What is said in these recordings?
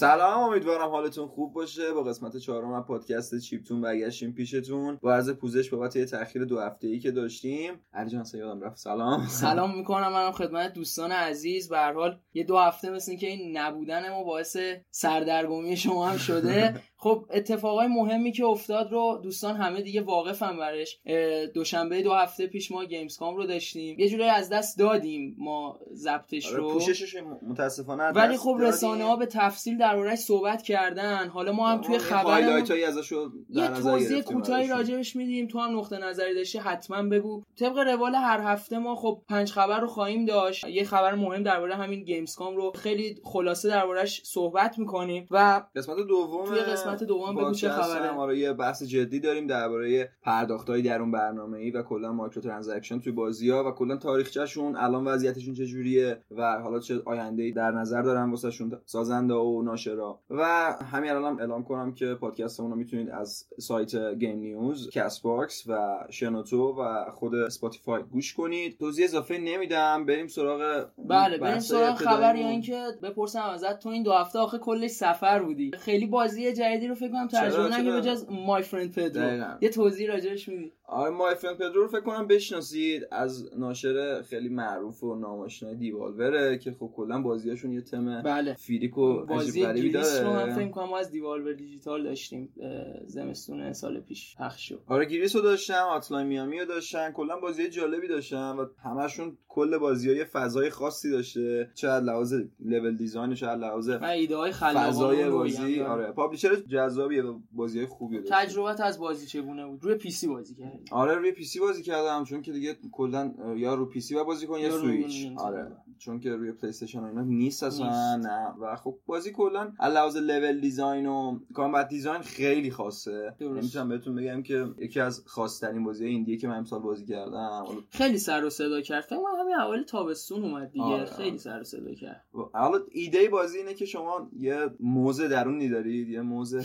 سلام امیدوارم حالتون خوب باشه. با قسمت چهارم از پادکست چیپتون برگشتیم پیشتون. با عرض پوزش بابت یه تاخیر دو هفته ای که داشتیم. علی یادم رفت. سلام. سلام می‌کنم. منم خدمت دوستان عزیز. به حال یه دو هفته مثل که این نبودن ما باعث سردرگمی شما هم شده. خب اتفاقای مهمی که افتاد رو دوستان همه دیگه واقفم برش. دوشنبه دو هفته پیش ما Gamescom رو داشتیم. یه جورایی از دست دادیم ما ضبطش آره، رو. پوشش متاسفانه ولی خب. رسانه ها به تفصیل دربارش صحبت کردن. حالا ما هم توی خبر highlight هایی ازشو در یه نظر توضیح کوتاهی. راجبش میدیم. تو هم نقطه نظری داشتی حتما بگو. طبق روال هر هفته ما خب پنج خبر رو خواهیم داشت. یه خبر مهم درباره همین Gamescom رو خیلی خلاصه دربارش صحبت می‌کنیم و قسمت دوم توی قسمت دوم بگو چه خبره. هم آره یه بحث جدی داریم درباره پرداختهای درون برنامه ای و کلا microtransaction توی بازی ها و کلا تاریخچه‌شون. الان وضعیتشون چجوریه و حالا چه آینده ای در نظر دارن واسهشون سازنده و ناشرا. و همین الانم اعلام کنم که پادکستمون رو می‌تونید از سایت Game News Castbox و شنوتو و خود Spotify گوش کنید. توضیح اضافه نمیدم. بریم سراغ بله بریم سراغ خبر یا. اینکه بپرسم ازت تو این دو هفته آخه کلش سفر بودی. خیلی بازی جدیدی رو فکر کنم؟ تجربه نکردی؟ به جز My Friend Pedro. یه توضیح راجعش میدی آره My Friend Pedro رو فکر کنم بشناسید. از ناشر خیلی معروف و نام آشنای Devolver ه که خب کلا بازیاشون یه تم بله. freaky و بازی Gris رو هم فکر کنم ما از Devolver Digital داشتیم زمستون سال پیش پخش شد. آره Gris رو داشتم Hotline Miami رو داشتن کلا بازی جالبی داشتن و همشون کل بازی های فضای خاصی داشته. چه از لحاظ level design چه از لحاظ ایده فضای بازی. آره publisher جذابیه بازی خوبی داشته. تجربت از بازی چگونه بود؟ روی PC بازی کردی. آره روی PC بازی کردم چون که دیگه کلا یا رو PC و بازی کن یا یا سویچ. آره. چون که روی PlayStation اینا نیست اصلا. نه. و خب بازی کلا علاوه level design و combat design خیلی خاصه. می‌تونم بهتون بگم که یکی از خاصترین بازی indie ایه که من امسال بازی کردم. خیلی سر و صدا کرد. کنم همین اول تابستون اومد دیگه. آره. خیلی سر و صدا کرد. حالا ایده بازی اینه که شما یه موز درونی دارید یه موز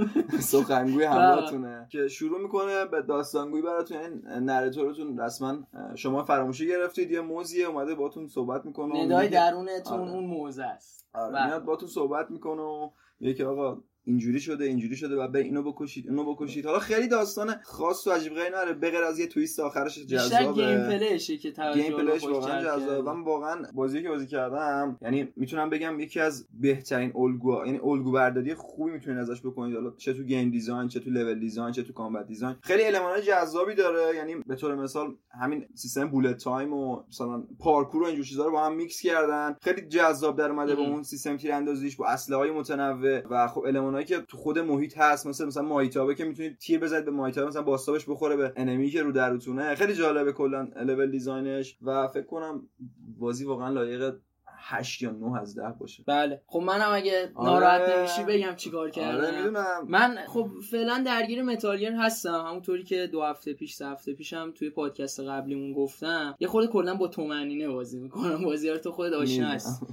سخنگوی همراهتونه که شروع می‌کنه به داستانگویی براتون این narrator تون رسما شما فراموشی گرفتید یه موزیه اومده باتون صحبت می‌کنه ندای درونتون آره. اون موزه است آره بله. میاد باتون صحبت می‌کنه و میگه آقا اینجوری شده اینجوری شده و اینو بکشید اینو بکشید. حالا خیلی داستان خاص و عجیب غریبی نداره. به غیر از یه twist آخرش جذابه. game play شه که توجه gameplay ش واقعا جذابه. من واقعا بازی که بازی کردم یعنی می‌تونم بگم یکی از بهترین الگو یعنی الگو برداری خوبی می‌تونید ازش بکنید. حالا چه تو game design چه تو level design چه تو combat design. خیلی المانای جذابی داره. یعنی به طور مثال همین سیستم bullet time و مثلا پارکور و اینجور چیزا رو با هم میکس کردن. خیلی جذاب در اومده با. اون سیستم تیراندازیش با اسلحه های متنوع و خب المانایی که تو خود محیط هست مثل مثلا مایتابه که می‌تونید تیر بزنید به مایتابه مثلا بازتابش بخوره به enemy که رو روبروتونه خیلی جالبه کلا level design ش و فکر کنم بازی واقعا لایق 8 یا 9 از 10 باشه. بله. خب منم اگه آره. ناراحت نمیشی بگم چیکار کردم. آره می‌دونم. من خب فعلا درگیر Metal Gear هستم همونطوری که دو هفته پیش سه هفته پیشم توی پادکست قبلیمون گفتم. یه خورده کلا با طمأنینه بازی می‌کنم. بازی رو تو خودت آشنا هست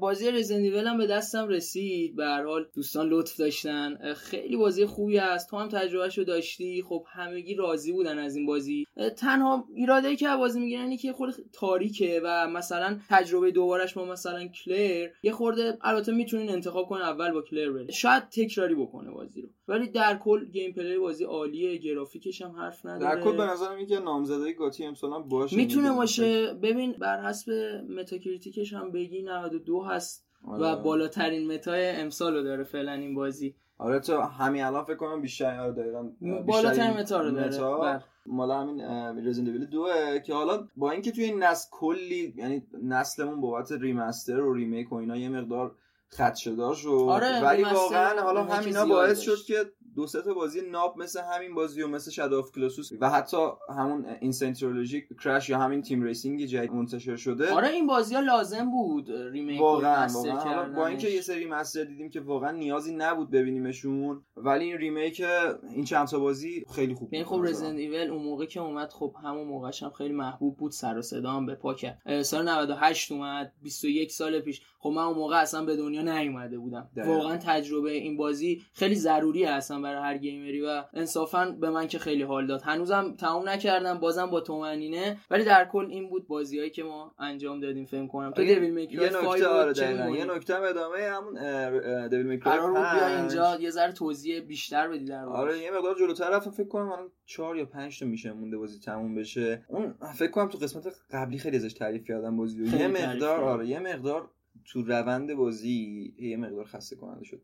بازی رزیدنت هم به دستم رسید. به هر حال دوستان لطف داشتن. خیلی بازی خوبی است تو هم تجربهش رو داشتی. خب همگی راضی بودن از این بازی. تنها ایرادایی که از بازی می‌گیرن اینه که خود تکراریه و مثلا تجربه دوبارش با مثلا Claire. یه خورده البته می‌تونین انتخاب کنین اول با Claire برید. شاید تکراری بکنه بازی رو. ولی در کل gameplay بازی عالیه گرافیکش هم حرف نداره در کل به نظرم اینکه نامزدای GOTY امسال هم باشه می‌تونه. باشه ببین بر حسب Metacritic ش هم بگی 92 هست و آره. بالاترین meta ی امسال رو داره فعلا این بازی آره تو همین الان فکر کنم بیشتر آره دقیقاً بالاترین meta رو داره بله. مال همین Resident Evil 2 که حالا با اینکه توی این نسل کلی یعنی نسلمون بابت remaster و remake و اینا یه مقدار خدشه‌دار شد آره، ولی واقعا حالا همینا باعث. شد که دو تا بازی ناب مثل همین بازی و مثل Shadow of Colossus و حتی همون N. Sane Trilogy Crash یا همین Team Racing جدید منتشر شده آره این بازی ها لازم بود remake واقعا واقعا با اینکه. یه سری remaster دیدیم که واقعا نیازی نبود ببینیمشون ولی این remake این چند تا بازی خیلی خوب این خب به Resident. Evil اون موقع که اومد خب همون موقعش هم خیلی محبوب بود سر و صدا هم به پا کرد سال 98 اومد 21 سال پیش خب من اون موقع اصلا به دنیا نیومده بودم. واقعا تجربه این بازی خیلی ضروری اصلا واقعا برای هر gamer ی و انصافا به من که خیلی حال داد. هنوزم تمام نکردم بازم با طمأنینه ولی در کل این بود بازیایی که ما انجام دادیم فکر کنم تو Devil May Cry یه نکته آره یه نکته ادامه همون Devil May Cry قرار بود بیا اینجا یه ذره توضیح بیشتر بدی در آره یه مقدار جلوتر رفتم. فکر کنم الان 4 یا 5 تا mission مونده بازی تموم بشه. اون فکر کنم تو قسمت قبلی خیلی ازش تعریف کردم بازی یه مقدار آره یه مقدار تو روند بازی یه مقدار خسته کننده شد.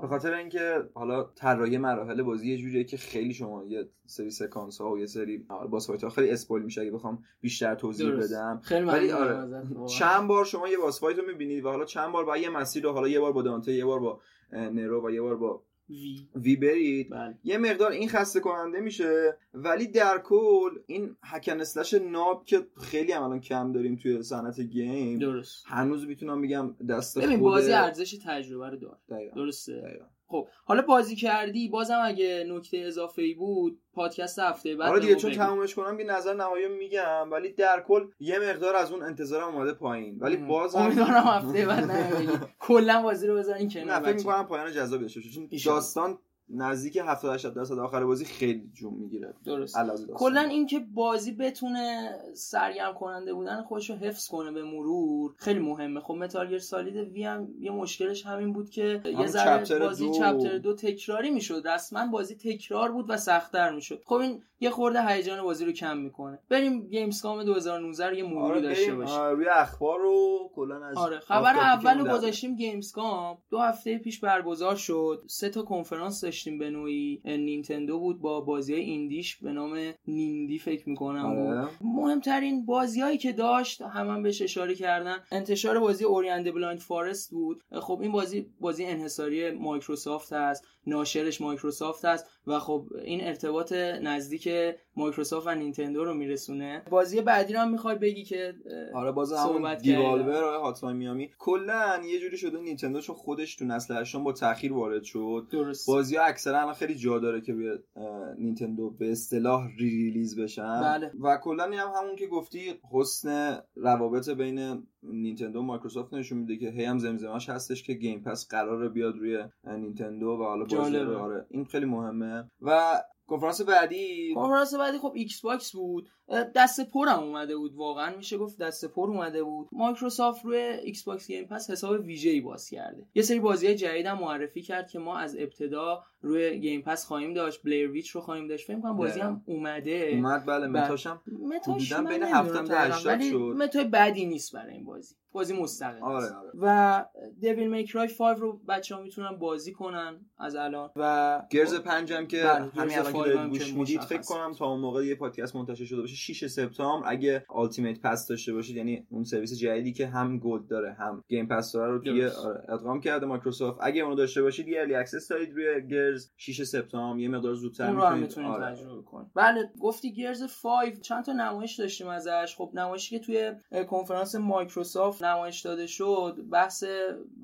به خاطر اینکه حالا طراحی مراحل بازی یه جوریه که خیلی شما یه سری سکانس ها و یه سری boss fight ها خیلی spoil میشه اگه بخوام بیشتر توضیح بدم. خیلی آره چند بار شما یه boss fight رو می‌بینید و حالا چند بار با یه مسیر رو حالا یه بار با Dante یه بار با نرو و یه بار با وی, وی برید. بله. یه مقدار این خسته کننده میشه. ولی در کل این هکن اسلش ناب که خیلی هم الان کم داریم توی صنعت گیم درست. هنوز می‌تونم بگم دست ببین بازی ارزش تجربه رو داره درسته. خب حالا بازی کردی بازم اگه نکته اضافه ای بود پادکست هفته بعد آره دیگه چون تمومش کنم یه نظر نهایی میگم ولی در کل یه مقدار از اون انتظارم اومده پایین. ولی باز امیدوارم هفته بعد کلا بازی رو بزنین کنار نه فکر می‌کنم پایان جذاب داشته چون داستان نزدیک 70 80 درصد آخر بازی خیلی جون می‌گیره. درست کلا اینکه بازی بتونه سرگرم کننده بودن خودش رو حفظ کنه به مرور خیلی مهمه. خب Metal Solid V هم یه مشکلش همین بود که یه ذره بازی chapter دو تکراری می‌شد. رسما بازی تکرار بود و سختتر می‌شد. خب این یه خورده هیجان بازی رو کم می‌کنه. بریم Gamescom 2019 رو یه مروری آره داشته باشیم. آره روی اخبار رو کلا از آره خبر اول رو گذاشتیم Gamescom دو هفته پیش برگزار شد. سه تا کنفرانس داشتیم به نوعی. نینتندو بود با بازی indie ش به نام Nindie فکر می‌کنم آره. مهمترین بازیهایی که داشت هم, بهش اشاره کردن انتشار بازی Ori and the Blind Forest بود. خب این بازی بازی انحصاری مایکروسافت هست. ناشرش مایکروسافت هست و خب این ارتباط نزدیک مایکروسافت و نینتندو رو میرسونه. بازی بعدی رو هم می‌خوای بگی که آره باز همون Devolver آره Hotline Miami. کلا یه جوری شده نینتندو چون خودش تو نسل هشتم با تاخیر وارد شد. درست. بازی ها اکثرا خیلی جا داره که روی نینتندو به اصطلاح re-release بشن. بله. و کلا هم همون که گفتی حسن روابط بین نینتندو و مایکروسافت نشون میده که هی هم زمزمش هستش که Game Pass قراره بیاد روی نینتندو و حالا بازی آره این خیلی مهمه. و کنفرانس بعدی؟ کنفرانس بعدی خب ایکس باکس بود. دست پرم اومده بود واقعا میشه گفت دست پر اومده بود. مایکروسافت روی ایکس باکس Game Pass حساب ویژه‌ای باز کرده. یه سری بازی جدید هم معرفی کرد که ما از ابتدا روی Game Pass خواهیم داشت. Blair Witch رو خواهیم داشت. فکر کنم بازی هم اومده. اومد بله meta شم meta ش بین 70 تا 80 شد. meta ی بدی نیست برای این بازی. بازی مستقل آره آره. و Devil May Cry 5 رو بچه‌ها می‌تونن بازی کنن از الان. و Gears 5 هم که بله، همین الان که گوش می‌دید فکر کنم تا اون موقع یه پادکست منتشر شده باشه 6 سپتامبر اگه Ultimate Pass داشته باشید یعنی اون سرویس جدیدی که هم Gold داره هم Game Pass داره رو توی آره، ادغام کرده مایکروسافت اگه اونو داشته باشید یه early access دارید روی گرز 6 سپتامبر یه مقدار زودتر می‌تونید آره. تجربه کنید. بله گفتی Gears 5 چند تا نمایش داشتیم ازش. خب نمایشی که توی کنفرانس مایکروسافت نمایش داده شد بحث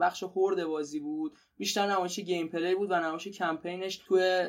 بخش Horde بازی بود. بیشتر نمایش gameplay بود و نمایش کمپینش توی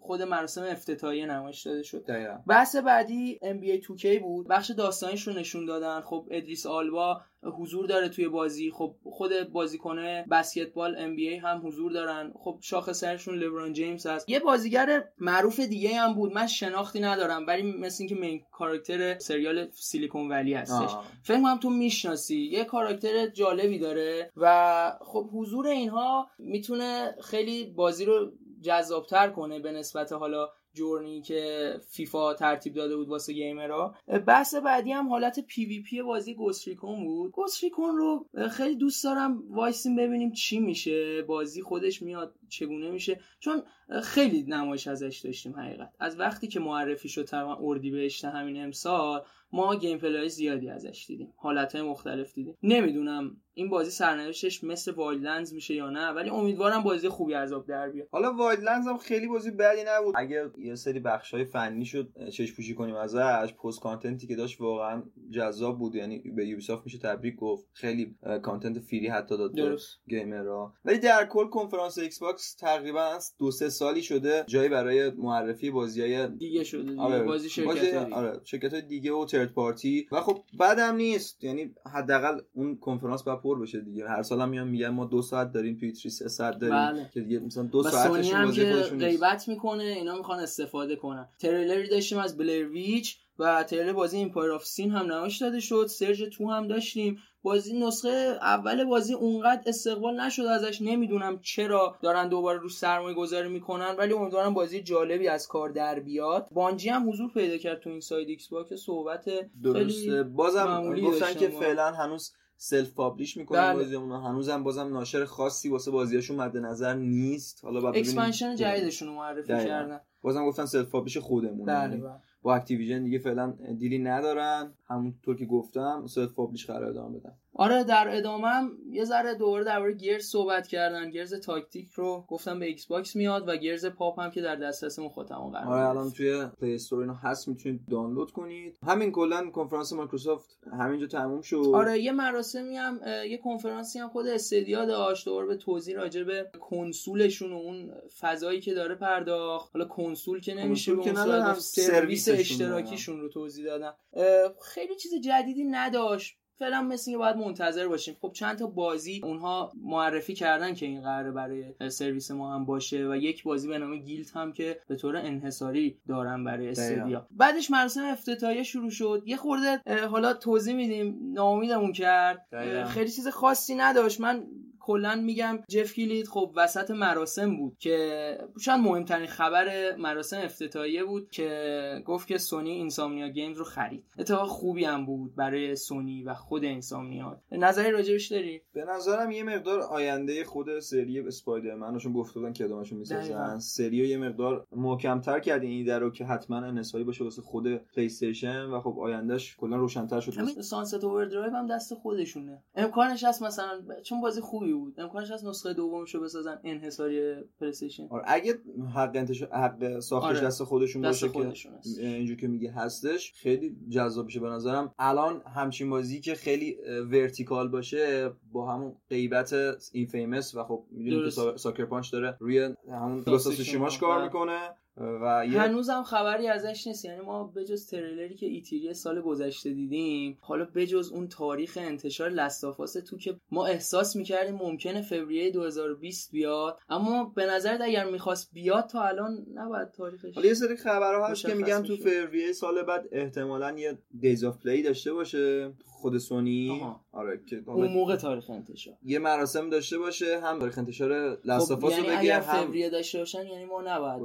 خود مراسم افتتاحیه نمایش داده شد. دقیقا. بحث بعدی NBA 2K بود. بخش داستانیش رو نشون دادن. خب ادریس آلوا حضور داره توی بازی. خب خود بازیکن بسکتبال ام بی ای هم حضور دارن. خب شاخصرشون لبران جیمز هست. یه بازیگر معروف دیگه هم بود. من شناختی ندارم ولی مثل اینکه مین کاراکتر سریال سیلیکون ولی هستش. فکر کنم تو می‌شناسی. یه کاراکتر جالبی داره و خب حضور اینها می‌تونه خیلی بازی رو جذابتر کنه به نسبت حالا Journey که فیفا ترتیب داده بود واسه gamer ها بحث بعدی هم حالت PvP بازی Ghost Recon بود Ghost Recon رو خیلی دوست دارم وایسیم ببینیم چی میشه بازی خودش میاد چگونه میشه. چون خیلی نمایش ازش داشتیم حقیقت. از وقتی که معرفی شد تقریبا اردیبهشت همین امسال ما gameplay زیادی ازش دیدیم حالت مختلف دیدیم نمی‌دونم این بازی سرنوشتش مثل Wildlands میشه یا نه ولی امیدوارم بازی خوبی از آب در بیاد حالا Wildlands هم خیلی بازی بدی نبود اگه یه سری بخشای فنی شد چش پوشی کنیم ازش post content ی که داشت واقعا جذاب بود یعنی به یوبیسافت میشه تبریک گفت خیلی content free حتی داد درست gamer ها ولی در کل کنفرانس ایکس باکس تقریبا دو سه سالی شده جایی برای معرفی بازیای دیگه شده دیگه. آره. بازی شرکت. آره. شرکت دیگه و third party و خب بعدم نیست. یعنی حداقل اون کنفرانس بعد پر بشه دیگه. هر سال هم میان میگن ما دو ساعت داریم توی E3 سه ساعت داریم بله. که دیگه مثلا دو ساعتش بازی خودشون. غیبت می‌کنه اینا می‌خوان استفاده کنن. تریلری داشتیم از Blair Witch و تریلر بازی Empire of Sin هم نمایش داده شد. Surge 2 هم داشتیم. بازی نسخه اول بازی اونقدر استقبال نشد ازش. نمی‌دونم چرا دارن دوباره رو سرمایه گذاری می‌کنن ولی امیدوارم بازی جالبی از کار در بیاد. بانجی هم حضور پیدا کرد تو این side ایکس باکس صحبت درسته. بازم گفتن که فعلا هنوز self publish می‌کنن بله. بازی اونها هنوزم بازم ناشر خاصی واسه بازیاشون مد نظر نیست. حالا بعد ببینیم. expansion جدیدشون رو معرفی. کردن. بازم گفتن self publish خودمون بله بله. با اکتیویژن دیگه فعلا deal ی ندارن. همونطور که گفتم self publish قرار ادامه بدن. آره در ادامه هم یه ذره دوباره درباره Gears صحبت کردن. Gears Tactics رو گفتم به ایکس باکس میاد و Gears Pop هم که در دسترس مخاطبان قرار آره. الان توی Play Store اینا هست می‌تونید دانلود کنید. همین کلا کنفرانس مایکروسافت همینجا تموم شد. آره یه مراسمی هم یه کنفرانسی هم خود Stadia داشت. دوباره به توضیح راجع به کنسولشون و اون فضایی که داره پرداخت. حالا کنسول که نمیشه به سرویس اشتراکیشون رو توضیح دادن. خیلی چیز جدیدی نداشت. فعلا مثل اینکه باید منتظر باشیم. خب چند تا بازی اونها معرفی کردن که این قراره برای سرویس ما هم باشه و یک بازی به نام گیلت هم که به طور انحصاری دارن برای استدیا بعدش مراسم افتتاحیه شروع شد. یه خورده حالا توضیح میدیم. ناامیدمون کرد. خیلی چیز خاصی نداشت. من کلا میگم Geoff Keighley خب وسط مراسم بود که شاید مهمترین خبر مراسم افتتاحیه بود که گفت که سونی Insomniac Games رو خرید. اتفاق خوبی هم بود برای سونی و خود Insomniac. نظری راجبش داری؟ به نظرم یه مقدار آینده خود سری Spider-Man چون گفته بودن که ادامهشون. می‌سازن سری یه مقدار محکمتر کرد این ایده رو که حتما انحصاری باشه واسه خود پلی استیشن و خب آیندهش کلا روشنتر شد همین Sunset Overdrive هم دست خودشونه. امکانش هست مثلا چون بازی خوبی بود امکانش هست نسخه دومشو بسازن انحصاری پلیستیشن آره اگه حق انتشار حق ساختش آره. دست خودشون دست باشه. که اینجور که میگه هستش خیلی جذاب میشه به نظرم الان همچین بازی که خیلی vertical باشه با همون غیبت inFamous و خب می‌دونی که Sucker Punch داره روی همون. گلاساسوشیماش کار بله. می‌کنه و یه هنوزم خبری ازش نیست. یعنی ما بجز تریلری که E3 سال گذشته دیدیم حالا بجز اون تاریخ انتشار Last of Us 2 که ما احساس می‌کردیم ممکنه فوریه 2020 بیاد. اما به نظر اگر می‌خواست بیاد تا الان نباید تاریخش حالا یه سری خبرها هست که میگن تو. فوریه سال بعد احتمالا یه State of Play داشته باشه. خود سونی. آها. آره که اون موقع تاریخ انتشار. یه مراسم داشته باشه هم تاریخ انتشار خب Last of Us یعنی رو بگه هم فوریه داشته باشن یعنی ما نباید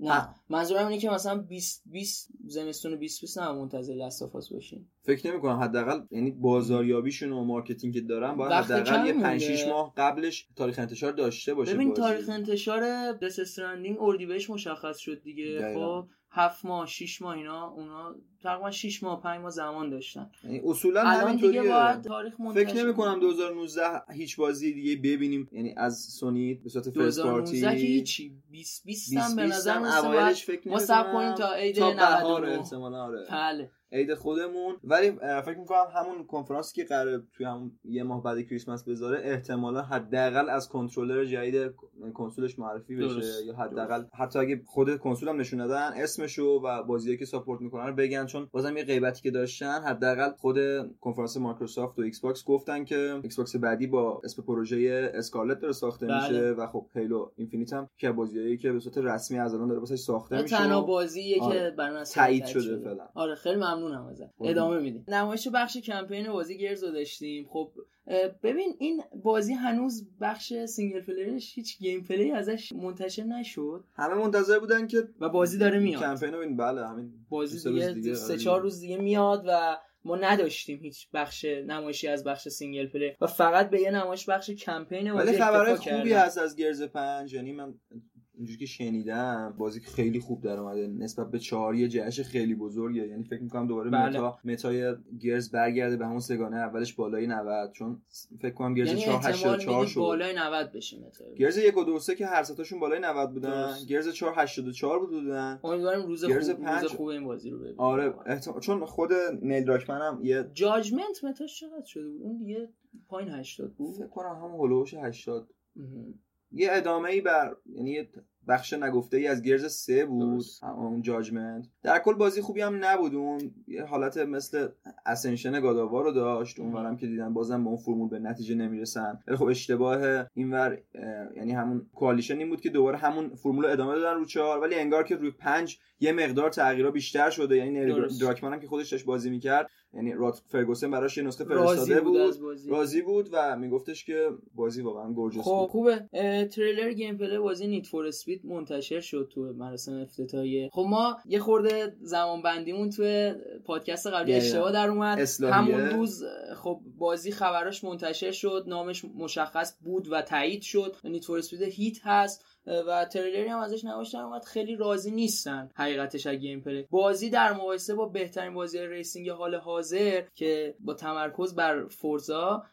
نه. منظورم اینه که مثلا 20 20 زمستون 2020 نه منتظر Last of Us باشیم فکر نمی کنم حداقل یعنی بازاریابیشون و marketing که دارن باید حداقل یه کمی 5 6 مونده. ماه قبلش تاریخ انتشار داشته باشه ببین بازی. تاریخ انتشار دس استرندینگ اردیبهشت مشخص شد دیگه. خب هفت ماه 6 ماه اینا اونا تقریبا 6 ماه 5 ماه زمان داشتن. یعنی اصولا همینطوریه. تاریخ فکر نمی کنم 2019 هیچ بازی دیگه ببینیم. یعنی از سونی به صورت فرست 2019 پارتی که هیچی. 20 20 هم به 20 نظر باید فکر ما صبر کنیم تا عید 99 احتمالاً آره. بله. عید خودمون ولی فکر می‌کنم همون کنفرانسی که قرار توی همون یه ماه بعد کریسمس بذاره احتمالا حداقل از کنترلر جدید کنسولش معرفی بشه درست. یا حداقل حتی اگه خود کنسول هم نشون دادن اسمشو و بازیایی که support می‌کنن رو بگن چون بازم یه غیبتی که داشتن حداقل خود کنفرانس مایکروسافت و ایکس باکس گفتن که ایکس باکس بعدی با اسم پروژه Scarlett داره ساخته بله. میشه و خب Halo Infinite هم که بازیایی که به صورت رسمی از الان داره واسش ساخته میشه تنها بازیه که آره. تایید تایید شده فعلا. آره خیلی ممنونم ازت قربون. ادامه میدیم. نمایش بخش کمپین بازی Gears رو داشتیم. خب ببین این بازی هنوز بخش single player ش هیچ gameplay ازش منتشر نشد. همه منتظر بودن که و بازی داره میاد. کمپین ببین بله همین بازی روز دیگه سه آره. چهار روز دیگه میاد و ما نداشتیم هیچ بخش نمایشی از بخش single play. و فقط به یه نمایش بخش کمپین ولی خبرهای خوبی. هست از Gears پنج. یعنی من اینجوری که شنیدم بازی خیلی خوب در اومده. نسبت به چهار یه جهش خیلی بزرگه. یعنی فکر می‌کنم دوباره بله. متا متای گرز برگرده به همون سگانه اولش بالای 90 چون فکر کنم گرز یعنی 4 احتمال 84 میدیم شد. بالای 90 بشه متر گرز یک و دو و سه که هر ستاشون بالای 90 بودن. درست. گرز 4 84 بودن. امیدواریم روز گرز خوب پنج- روز خوب این بازی رو ببینیم. آره احتمال... چون خود نیل دراکمن هم یه جاجمنت متاش چقدر شده بود؟ اون دیگه پایین 80 بود؟ فکر کنم همون هولوش 80 مهم. یه ادامه ای بر یعنی یه بخش نگفته ای از گرز سه بود. اون جاجمنت. در کل بازی خوبی هم نبود. اون یه حالت مثل Ascension God of War رو داشت. اونورم که دیدن بازم به اون فرمول به نتیجه نمی‌رسن. ولی خب اشتباه اینور یعنی همون Coalition این بود که دوباره همون فرمول ادامه دادن رو چهار. ولی انگار که روی پنج یه مقدار تغییرها بیشتر شده. یعنی دراکمن هم که خودش داشت بازی می‌کرد یعنی راد فرگوسن براش یه نسخه فرستاده بود, راضی بود و میگفتش که بازی واقعا gorgeous خب خوبه. تریلر gameplay بازی Need for Speed منتشر شد تو مراسم افتتاحیه. خب ما یه خورده زمان بندیمون تو پادکست قبلی اشتباه در اومد. همون روز خب بازی خبراش منتشر شد نامش مشخص بود و تایید شد. Need for Speed Heat هست. و تریلری هم ازش نوشتن اومد. خیلی راضی نیستن حقیقتش از gameplay. بازی در مقایسه با بهترین بازی racing حال حاضر که با تمرکز بر Forza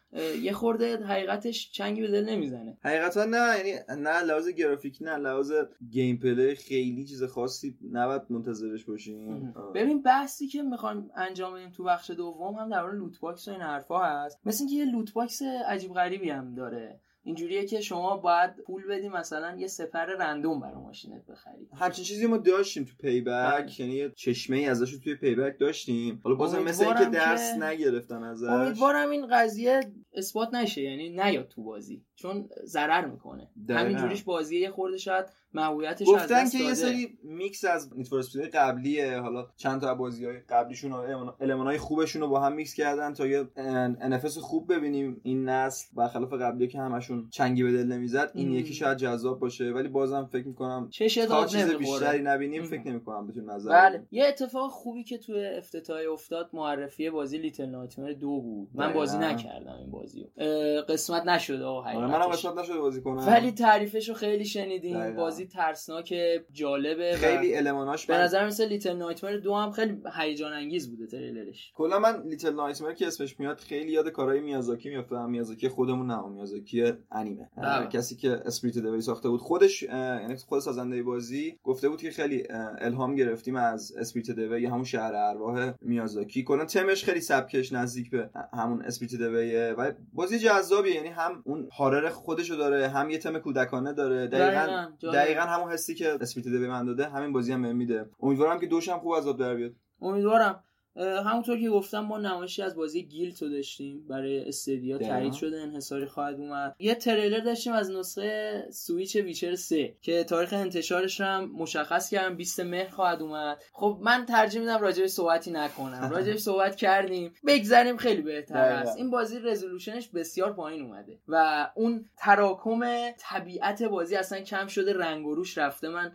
یه خورده حقیقتش چنگی به دل نمی‌زنه. حقیقتا نه یعنی نه لحاظ گرافیک نه لحاظ gameplay خیلی چیز خاصی نباید منتظرش باشیم. ببین بحثی که می‌خوایم انجام بدیم تو بخش دوم هم در مورد loot box و این حرفا هست. مثل اینکه یه loot box عجیب غریبی هم داره. اینجوریه که شما باید پول بدی مثلا یه سپر random برای ماشینت بخری. همچین چیزی ما داشتیم تو Payback یعنی یه چشمه ای ازش توی Payback داشتیم. حالا بازم مثل اینکه درس نگرفتن ازش. امیدوارم این قضیه اثبات نشه یعنی نیاد تو بازی. چون ضرر می‌کنه. همینجوریش بازی یه خورده شاید محبوبیتش گفتن که یه سری میکس از Need قبلیه. حالا چند تا بازی های قبلیشون و های خوبشون رو با هم میکس کردن تا یه NFS خوب ببینیم. این نسل برخلاف قبلی که همشون چنگی به دل نمی‌زد این یکی شاید جذاب باشه. ولی بازم فکر می‌کنم تا چیز بیشتری نبینیم فکر نمی‌کنم بتونم نظر بله. یه اتفاق خوبی که توی افتتاحیه افتاد معرفی بازی Little Nightmare دو بود. من بازی نکردم این بازی قسمت نشده آقا منم قسمت نشده بازی کنم. ولی تعریفش رو خیلی شنیدیم بازی ترسناک جالبه خیلی الماناش به نظر مثل Little Nightmare دو هم خیلی هیجان انگیز بوده تریلرش. کلا من Little Nightmare که اسمش میاد خیلی یاد کارهای میازاکی میافته هم میازاکی خودمون نه میازاکی انیمه. بله. کسی که Spirited Away ساخته بود. خودش یعنی خود سازنده بازی گفته بود که خیلی الهام گرفتیم از Spirited Away همون شهر ارواح میازاکی. کلا تمش خیلی سبکش نزدیک به همون Spirited Away ه و بازی جذابیه. یعنی هم اون horror خودشو داره هم یه تم کودکانه داره. دقیقاً دقیقاً همون حسی که Spirited Away به من داده همین بازی هم میده. امیدوارم که دوشم خوب از در بیاد. امیدوارم. همونطور که گفتم ما نمایشی از بازی Gylt و داشتیم. برای Stadia تایید شده انحصاری خواهد اومد. یه تریلر داشتیم از نسخه سویچ ویچر 3 که تاریخ انتشارش هم مشخص کردن. 20 مهر خواهد اومد. خب من ترجیح میدم راجع به صحبتی نکنم. راجع به صحبت کردیم. بگذریم خیلی بهتر است. این بازی resolution ش بسیار پایین اومده و اون تراکم طبیعت بازی اصلا کم شده. رنگ و روش رفته. من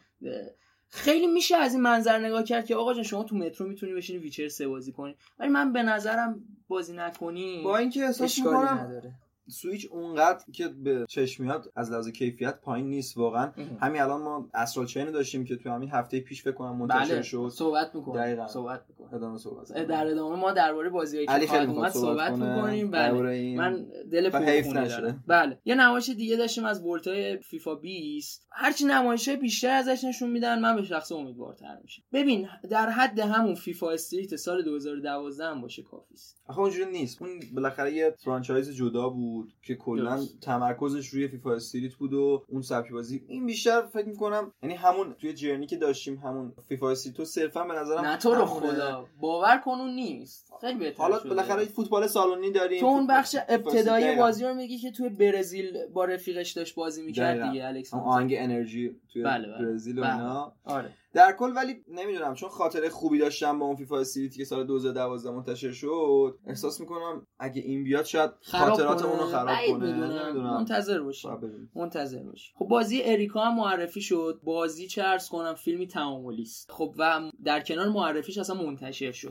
خیلی میشه از این منظر نگاه کرد که آقا جان شما تو مترو می‌تونی بشینی Witcher سه بازی کنی ولی من به نظرم بازی نکنی با اینکه احساس می‌کنم نداره. سویچ اونقدر که به چشم میاد از لحاظ کیفیت پایین نیست واقعا. همین الان ما Astral Chain داشتیم که تو همین هفته پیش فکر کنم منتشر بله. شد. صحبت می‌کنیم. صحبت می‌کنیم. ادامه صحبت در ادامه ما درباره بازی که خواهد صحبت می‌کنیم. بله. من دل پرخونه بله. یه نمایش دیگه داشتیم از Volta ی FIFA 20 هرچی نمایش بیشتر ازش نشون میدن من به شخص امیدوارتر میشم. ببین در حد همون FIFA Street سال 2012 هم باشه کافی است. آخه اونجوری نیست. اون بالاخره یه franchise جدا بود. که کلا تمرکزش روی FIFA Street بود و اون سبک بازی. این بیشتر فکر می‌کنم یعنی همون توی Journey که داشتیم همون FIFA Street تو صرفا به نظرم نه تو رو خدا. باور کن اون نیست. خیلی بهتر حالا بالاخره فوتبال سالونی داریم. تو اون بخش ابتدایی بازی رو میگی که توی برزیل با رفیقش داشت بازی می‌کرد دیگه الکس هانتر انرژی توی بله بله. برزیل و بله. اینا. آره. در کل ولی نمی‌دونم چون خاطره خوبی داشتم با اون FIFA Street ی که سال 2012 منتشر شد احساس می‌کنم اگه این بیاد شاید خاطرات اونو خراب کنه. نمی‌دونم. منتظر باشیم. منتظر باشیم. خب بازی اریکا هم معرفی شد. بازی چه ارز کنم فیلمی تعاملی است خب و در کنار معرفیش اصلا منتشر شد.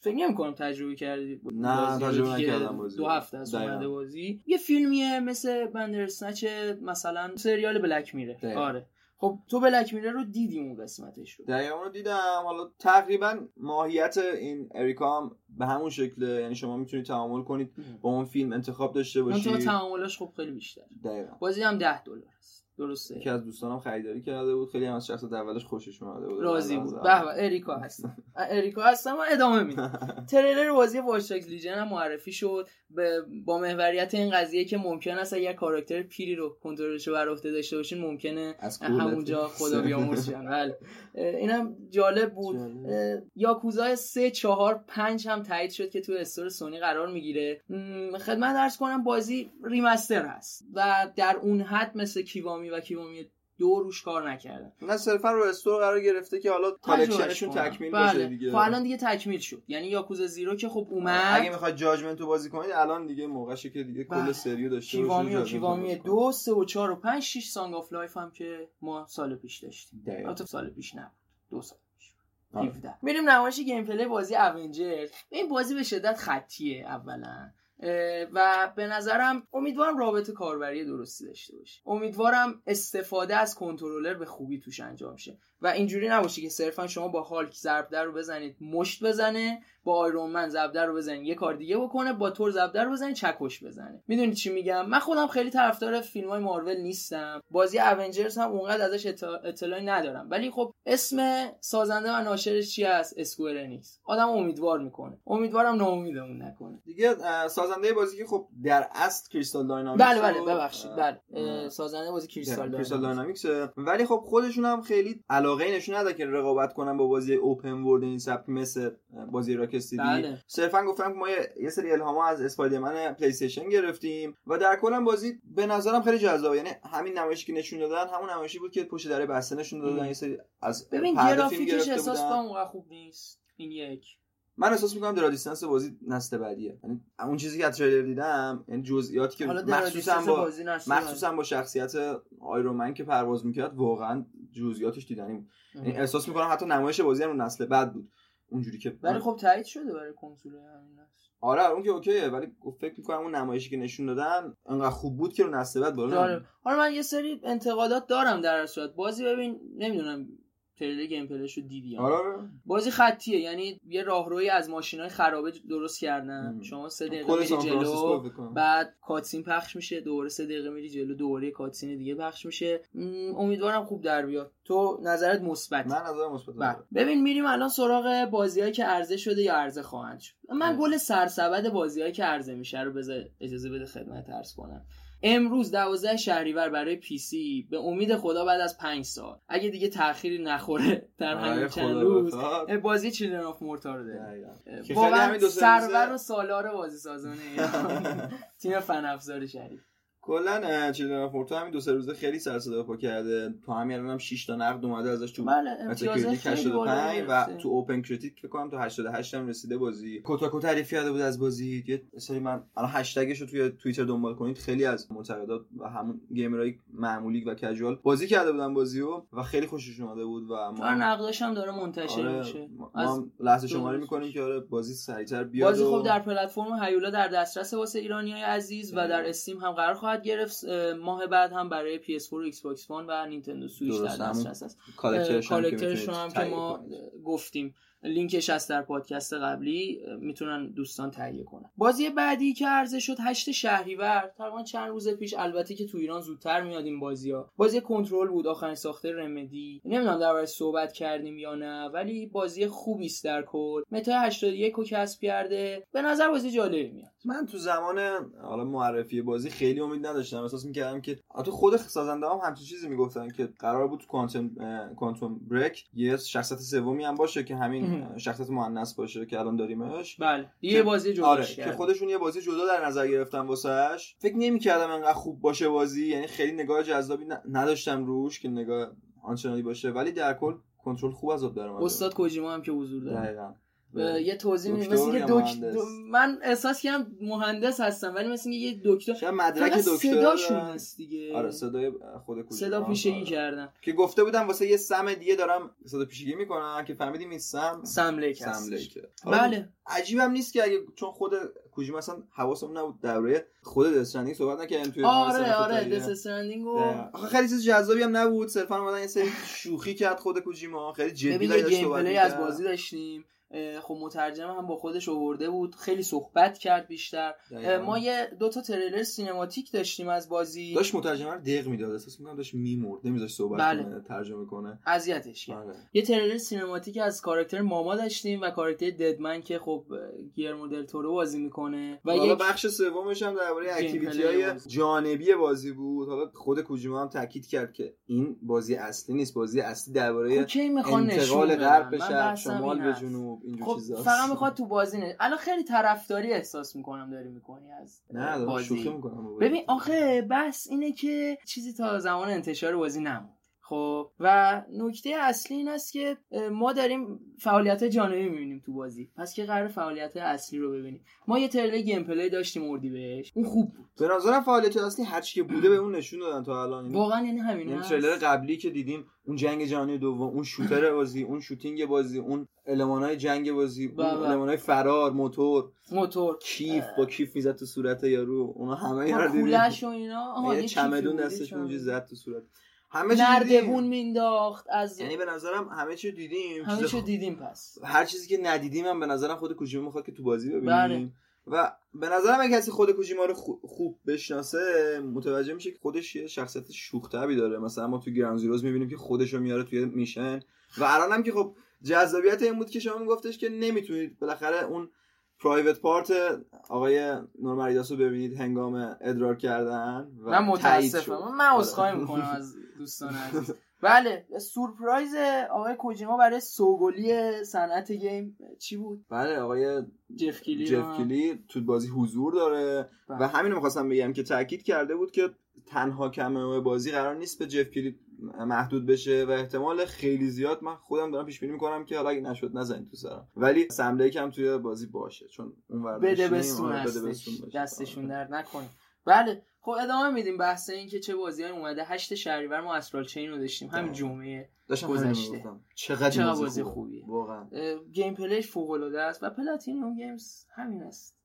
فکر نمی کنم تجربه کردی نه تجربه نکردم بازی. دو هفته از اومده بازی. یه فیلمیه مثل بندرسنچ مثلا سریال بلک میره. آره. خب تو بلک میره رو دیدی اون قسمتش رو. دقیقا رو دیدم. حالا تقریبا ماهیت این اریکا هم به همون شکله. یعنی شما می‌تونید تعامل کنید با اون فیلم انتخاب داشته باشید. تعاملش خب خیلی بیشتر. دقیقا. بازی هم 10 دلار است. درسته. یکی از دوستانم خریداری کرده بود. خیلی هم از شخص اولش خوشش اومده بود. راضی بود. به به اریکا هستم اریکا هستم و ادامه میدم تریلر بازی واچ لیجن هم معرفی شد. با محوریت این قضیه که ممکن است اگر کاراکتر پیری رو کنترلش بر عهده داشته باشین ممکنه همونجا خدا بیامرز بله. اینم جالب بود. یاکوزا 3 4 5 هم تایید شد که تو store سونی قرار می‌گیره. خدمت عرض کنم بازی remaster هست و در اون حد مثل Kiwami و Kiwami دو روش کار نکردن. نه صرفا رو store قرار گرفته که حالا collection شون تکمیل بله. باشه دیگه. خب الان دیگه تکمیل شد. یعنی یاکوزا Zero که خب اومد. اگه می‌خواد Judgment رو بازی کنید الان دیگه موقعشه که دیگه کل بله. سریو داشته Kiwami و Kiwami دو سه و چهار و پنج شیش Song of Life هم که ما سال پیش داشتیم. البته سال پیش نه دو سال پیش. 17 آره. میریم نمایش گیم پلی بازی اونجر این بازی به شدت خطیه اولا. و به نظرم امیدوارم رابط کاربری درستی داشته باشه. امیدوارم استفاده از کنترلر به خوبی توش انجام شه. و اینجوری نباشه که صرفا شما با هالک ضرب در رو بزنید مشت بزنه با آیرون من زبدر رو بزنید یه کار دیگه بکنه با تور زبدر رو بزنید چکش بزنه. می‌دونید چی میگم؟ من خودم خیلی طرفدار فیلم های مارول نیستم. بازی اونجرز هم اونقدر ازش اطلاعی ندارم. ولی خب اسم سازنده و ناشرش چی هست؟ اسکوئر آدمو امیدوار می‌کنه. امیدوارم ناامیدمون نکنه. دیگه سازنده بازی که خب در اصل کریستال داینامیکس بله بله ببخشید بله. سازنده بازی کریستال داینامیکس. ولی خب خودشون هم خیلی علاقه نشون نده که رقابت کنن با بازی open world این سبک مثل بازی راک‌استار بله. صرفا گفتم که ما یه سری الهام از اسپایدرمن پلی استیشن گرفتیم و در کل بازی به نظرم خیلی جذابه. یعنی همین نمایشی که نشون دادن همون نمایشی بود که پشت در بسته نشون دادن. یه سری از ببین گرافیکش احساس کنم خوب نیست. این یک. من احساس می‌کنم در دیستنس بازی نسل بعدیه. یعنی اون چیزی که از تریلر دیدم یعنی جزئیاتی که مخصوصا با مخصوصا با شخصیت آیرون که پرواز می‌کرد واقعا جزئیاتش دیدنی یعنی احساس می‌کنم حتی نمایش بازی هم نسل بعد بود. اونجوری که ولی خب تایید شده برای کنسول همین آره اون که اوکیه ولی فکر می‌کنم اون نمایشی که نشون دادن انقدر خوب بود که رو نسل بعد بالا حالا من یه سری انتقادات دارم در صورت. بازی ببین نمی‌دونم تریلر gameplay شو دیدی آره،, آره. بازی خطیه یعنی یه راهروی از ماشینای خرابه درست کردن. شما سه دقیقه میری جلو بعد cutscene پخش میشه دوباره سه دقیقه میری جلو دوباره cutscene دیگه پخش میشه. امیدوارم خوب در بیاد. تو نظرت مثبته؟ من نظرم مثبت بله. ببین میریم الان سراغ بازیایی که عرضه شده یا عرضه خواهند شد. من گل سرسبد بازیایی که عرضه میشه رو بذار اجازه بده خدمت عرض کنم. امروز 12 شهریور برای PC. به امید خدا بعد از 5 سال. اگه دیگه تأخیری نخوره در همین چند روز بازی چیلدرن آف مورتار رو داره واقعا سرور و سالار بازی سازانه. تیم فن‌افزار شریف. کلا چیلدرن آف همین دو سه روزه خیلی سر صدا پا کرده. تو همین الانم 6 تا نقد اومده ازش تو بله 85 و تو اوپن کریتیک فکر کنم تو 88 هم رسیده بازی. کوتاکو تعریف کرده بود از بازی. یه سری من الان هشتگش رو توی توییتر دنبال کنید. خیلی از منتقدا و همون گیمرای معمولی و casual بازی کرده بودن بازیو و خیلی خوشش اومده بود و ما نقدش هم داره منتشر آره میشه. ما لحظه شماری می‌کنیم که آره بازی سریعتر بیاد بازی خوب در پلتفرم هیولا در دسترس واسه ایرانیای عزیز و در استیم هم قرار خواهد گرفت ماه بعد هم برای PS4 و Xbox One و نینتندو سویچ در دسترس هست کالکترش هم که ما گفتیم. لینکش هست در پادکست قبلی. می‌تونن دوستان تهیه کنن. بازی بعدی که عرضه شد 8 شهریور. تقریبا چند روز پیش البته که تو ایران زودتر میاد این بازی ها بازی کنترل بود آخرین ساخته رمدی. نمی‌دونم دربارش صحبت کردیم یا نه ولی بازی خوبی است در کل. متا 81 رو کسب کرده. به نظر بازی جالبی میاد. من تو زمان حالا معرفی بازی خیلی امید نداشتم. احساس می‌کردم که تو خود سازنده هم همچین چیزی می‌گفتن که قرار بود کوانتوم کوانتوم بریک یه شخصیت سومی هم باشه که همین شخصیت مؤنث باشه که الان داریمش. بله. یه بازی جدا آره که خودشون یه بازی جدا در نظر گرفتن واسش فکر نمی‌کردم انقدر خوب باشه بازی. یعنی خیلی نگاه جذابی نداشتم روش که نگاه آنچنانی باشه. ولی در کل کنترل خوب از آب در استاد کوجیما هم که حضور داره. یه توضیح میدم مثل یه دکتر من احساس کردم مهندس هستم ولی مثل یه دکتر شاید مدرک دکتر صداشون هست. دیگه. آره صدای خود کوچیک صدا پیشگی کردن که گفته بودم واسه یه سم دیگه دارم صدا پیشگی می‌کنم که فهمیدیم این سم سم سم بله. عجیبم نیست که اگه چون خود کوجی مثلا حواسم نبود دوره خود دسترندینگ صحبت نکردیم توی آره آره دسترندینگ آخه خیلی چیز جذابی هم نبود. صرفا اومدن یه سری شوخی کرد خود کوجیما خیلی جدی داشت پلی از بازی داشتیم. خب مترجم هم با خودش آورده بود. خیلی صحبت کرد بیشتر. ما یه دو تا تریلر سینماتیک داشتیم از بازی. داشت مترجم رو دق می‌داد. احساس می‌کنم داشت میمرد. نمیذاش صحبت بله. کنه ترجمه کنه. اذیتش کرد. بله. یه تریلر سینماتیک از کاراکتر ماما داشتیم و کاراکتر ددمن که خب گیرمو دل تورو بازی می‌کنه. و حالا بخش سومش هم درباره activity های جانبی بازی بود. حالا خود کوجیما هم تاکید کرد که این بازی اصلی نیست. بازی اصلی درباره انتقال غرب به شمال به جنوب. اینجور خب فقط می‌خواد تو بازی نه. الان خیلی طرفداری احساس می‌کنم داری می‌کنی از نه بازی. می‌کنم ببین آخه بس اینه که چیزی تا زمان انتشار بازی نمون خب و نکته اصلی این است که ما داریم فعالیت جانبی می‌بینیم تو بازی. پس که قرار فعالیت اصلی رو ببینیم. ما یه تریلر gameplay داشتیم اردیبهشت. اون خوب بود. به نظرم فعالیت اصلی هر چی که بوده به اون نشون دادن تا الان. واقعا یعنی همین این تریلر قبلی که دیدیم اون جنگ جهانی دوم اون شوتر بازی اون شوتینگ بازی اون المانای جنگ بازی اون بله. المانای فرار موتور. موتور. کیف با کیف می‌زد تو صورت یارو. اونا همه یارو دیدیم. و اینا. یه چمدون دستش اونجوری زد تو صورت. همه نردبون مینداخت از یعنی به نظرم همه چی دیدیم همه چی دیدیم پس. هر چیزی که ندیدیم هم به نظرم خود کوجیما می‌خواد که تو بازی ببینیم. بله. و به نظرم اگه کسی خود کوجیما رو خوب بشناسه متوجه میشه که خودش یه شخصیت شوخ داره. مثلا ما تو گراند زیروز می‌بینیم که خودش رو میاره توی میشن. و الان هم که خب جذابیت این بود که شما میگفتش که نمی‌تونید بالاخره اون پرایوت پارت آقای نورماریداس رو ببینید هنگام ادرار کردن و من متاسفم. من عذرخواهی می‌کنم از دوستان عزیز. بله سورپرایز آقای کوجیما برای سوگلی صنعت گیم چی بود؟ بله آقای جف کلی جف کلی تو بازی حضور داره بله. و همین رو می‌خواستم بگم که تاکید کرده بود که تنها کمه بازی قرار نیست به جف کلی محدود بشه و احتمال خیلی زیاد من خودم دارم پیش بینی می‌کنم که حالا اگه نشد نزنید تو سرم. ولی سمله کم توی بازی باشه چون اون بده بستون آره، دستشون در نکنه. بله خب ادامه میدیم بحث این که چه بازی اومده. هشت شهریور ما استرال چین رو داشتیم. همین جمعه گذشته. چقدر, چقدر بازی خوبیه. واقعا. gameplay ش فوق العاده است و پلاتینیوم گیمز همین است.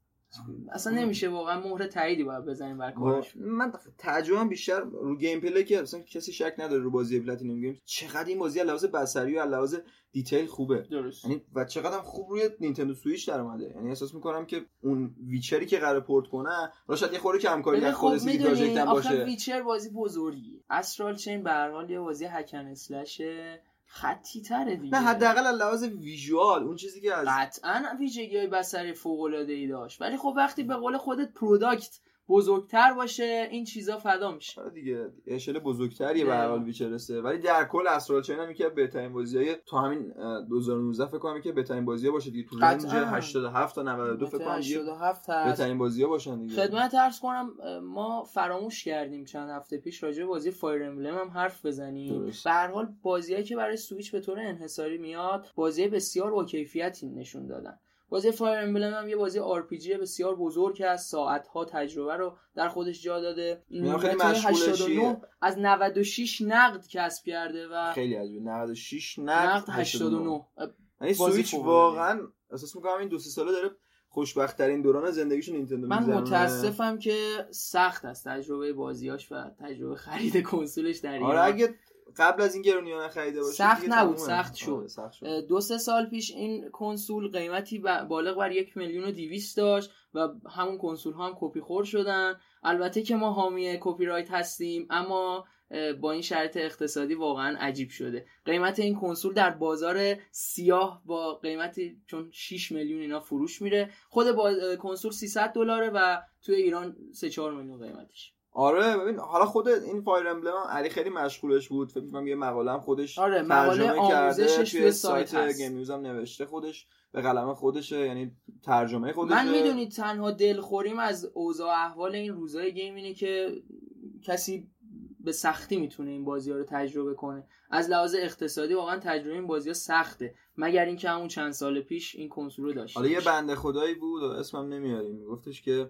اصلا نمیشه واقعا مهر تاییدی باید بزنیم بر کارش. من تعجبم بیشتر رو gameplay که اصلا کسی شک نداره رو بازی پلاتینوم گیمز چقدر این بازی لحاظ بصری و لحاظ detail خوبه. درست. یعنی و چقدر هم خوب روی نینتندو سویچ در اومده. یعنی احساس می‌کنم که اون ویچری که قرار پورت کنه شاید یه خورده کمکاری از خود سی هم باشه. ویچر بازی بزرگی استرال چین به هر حال یه بازی hack and slash ه خطی تره دیگه. نه حداقل از لحاظ visual اون چیزی که از قطعا ویژگی های بصری فوق العاده ای داشت. ولی خب وقتی به قول خودت product بزرگتر باشه این چیزا فدا میشه. آره دیگه اشل بزرگتریه به هر حال ویچرسه. ولی در کل استرال چین هم که بهترین بازیای تو همین 2019 فکر کنم که بهترین بازی باشه دیگه. تو رنج 87 تا 92 فکر کنم 87 بهترین بازی باشن دیگه. خدمت عرض کنم ما فراموش کردیم چند هفته پیش راجع به بازی فایر امبلم هم حرف بزنیم. به هر حال بازیایی که برای سویچ به طور انحصاری میاد بازی بسیار با کیفیتی نشون دادن. بازی فایر امبلم هم یه بازی آر بسیار بزرگ از ساعت ها تجربه رو در خودش جا داده. خیلی 89 از 96 نقد کسب کرده و خیلی از 96 نقد 89 یعنی سویچ واقعا احساس می‌کنم این دو سه ساله داره خوشبخت ترین دوران زندگیشون نینتندو من متاسفم که سخت است تجربه بازیاش و تجربه خرید کنسولش در ایران. آره اگه قبل از این گرونی نخریده باشه سخت نبود سخت شد. آره، دو سه سال پیش این کنسول قیمتی بالغ بر یک میلیون و دیویست داشت و همون کنسول ها هم کپی خور شدن. البته که ما حامی کپی رایت هستیم اما با این شرایط اقتصادی واقعا عجیب شده. قیمت این کنسول در بازار سیاه با قیمتی چون 6 میلیون اینا فروش میره. خود با کنسول 300 دلاره و توی ایران 3 4 میلیون قیمتش. آره ببین حالا خود این فایر امبلم علی خیلی مشغولش بود. فکر کنم یه مقاله هم خودش آره مقاله آموزشش توی سایت گیم هم نوشته خودش به قلم خودشه یعنی ترجمه خودشه. من می‌دونید تنها دلخوریم از اوضاع احوال این روزای گیم اینه که کسی به سختی می‌تونه این بازی ها رو تجربه کنه. از لحاظ اقتصادی واقعا تجربه این بازی ها سخته. مگر اینکه همون چند سال پیش این کنسول رو داشت حالا یه بنده خدایی بود و اسمم نمیاریم. میگفتش که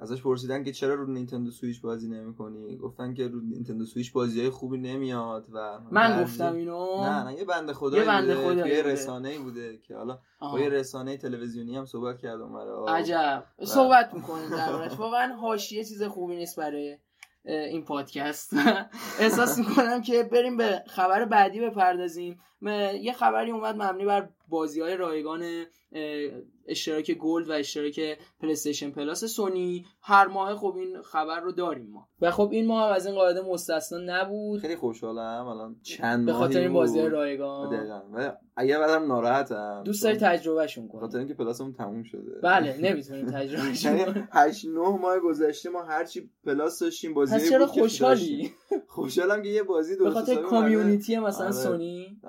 ازش پرسیدن که چرا رو نینتندو سویچ بازی نمی‌کنی؟ گفتن که رو نینتندو سویچ بازی های خوبی نمیاد و من گفتم اینو. نه نه یه بنده خدایی یه بنده بوده یه رسانه‌ای بوده که حالا با یه رسانه تلویزیونی هم صحبت کرد اون عجب. و... صحبت می‌کنه دربارش. واقعا حاشیه چیز خوبی نیست برای این پادکست. احساس می‌کنم که بریم به خبر بعدی بپردازیم. یه خبری اومد مبنی بر بازی های رایگان اشتراک Gold و اشتراک PlayStation Plus سونی هر ماه خب این خبر رو داریم ما. و خب این ماه از این قاعده مستثنا نبود. خیلی خوشحالم. الان چند به خاطر این بازی رایگان. دقیقاً. اگه بعدم ناراحتم دوست داری تجربهشون کنی؟ خاطر اینکه Plus مون تموم شده. بله نمی‌تونیم تجربهش کنیم. 8 9 ماه گذشته ما هرچی Plus داشتیم بازی پس چرا خوشحالی؟ خوشحالم که یه بازی درست به خاطر community مثلا آره. سونی؟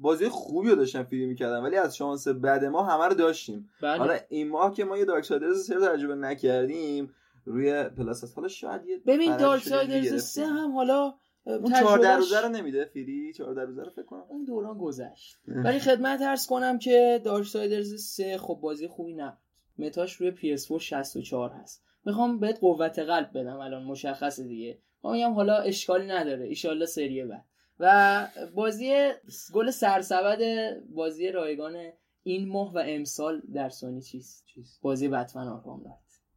بازی خوبی رو داشتم فیلم می‌کردم ولی از شانس بد ما همه رو داشتیم. بله. حالا این ماه که ما یه Darksiders سه رو تجربه نکردیم روی Plus حالا شاید یه ببین Darksiders سه هم حالا اون 14 روزه رو نمیده free 14 روزه رو فکر کنم. اون دوران گذشت. ولی خدمت عرض کنم که Darksiders 3 خب بازی خوبی نبود. Meta ش روی PS4 64 هست. می‌خوام بهت قوت قلب بدم الان مشخصه دیگه. میگم حالا اشکالی نداره. ایشالله سری بعد. و بازی گل سرسبد بازی رایگان این ماه و امسال در سونی چیست؟ بازی Batman Arkham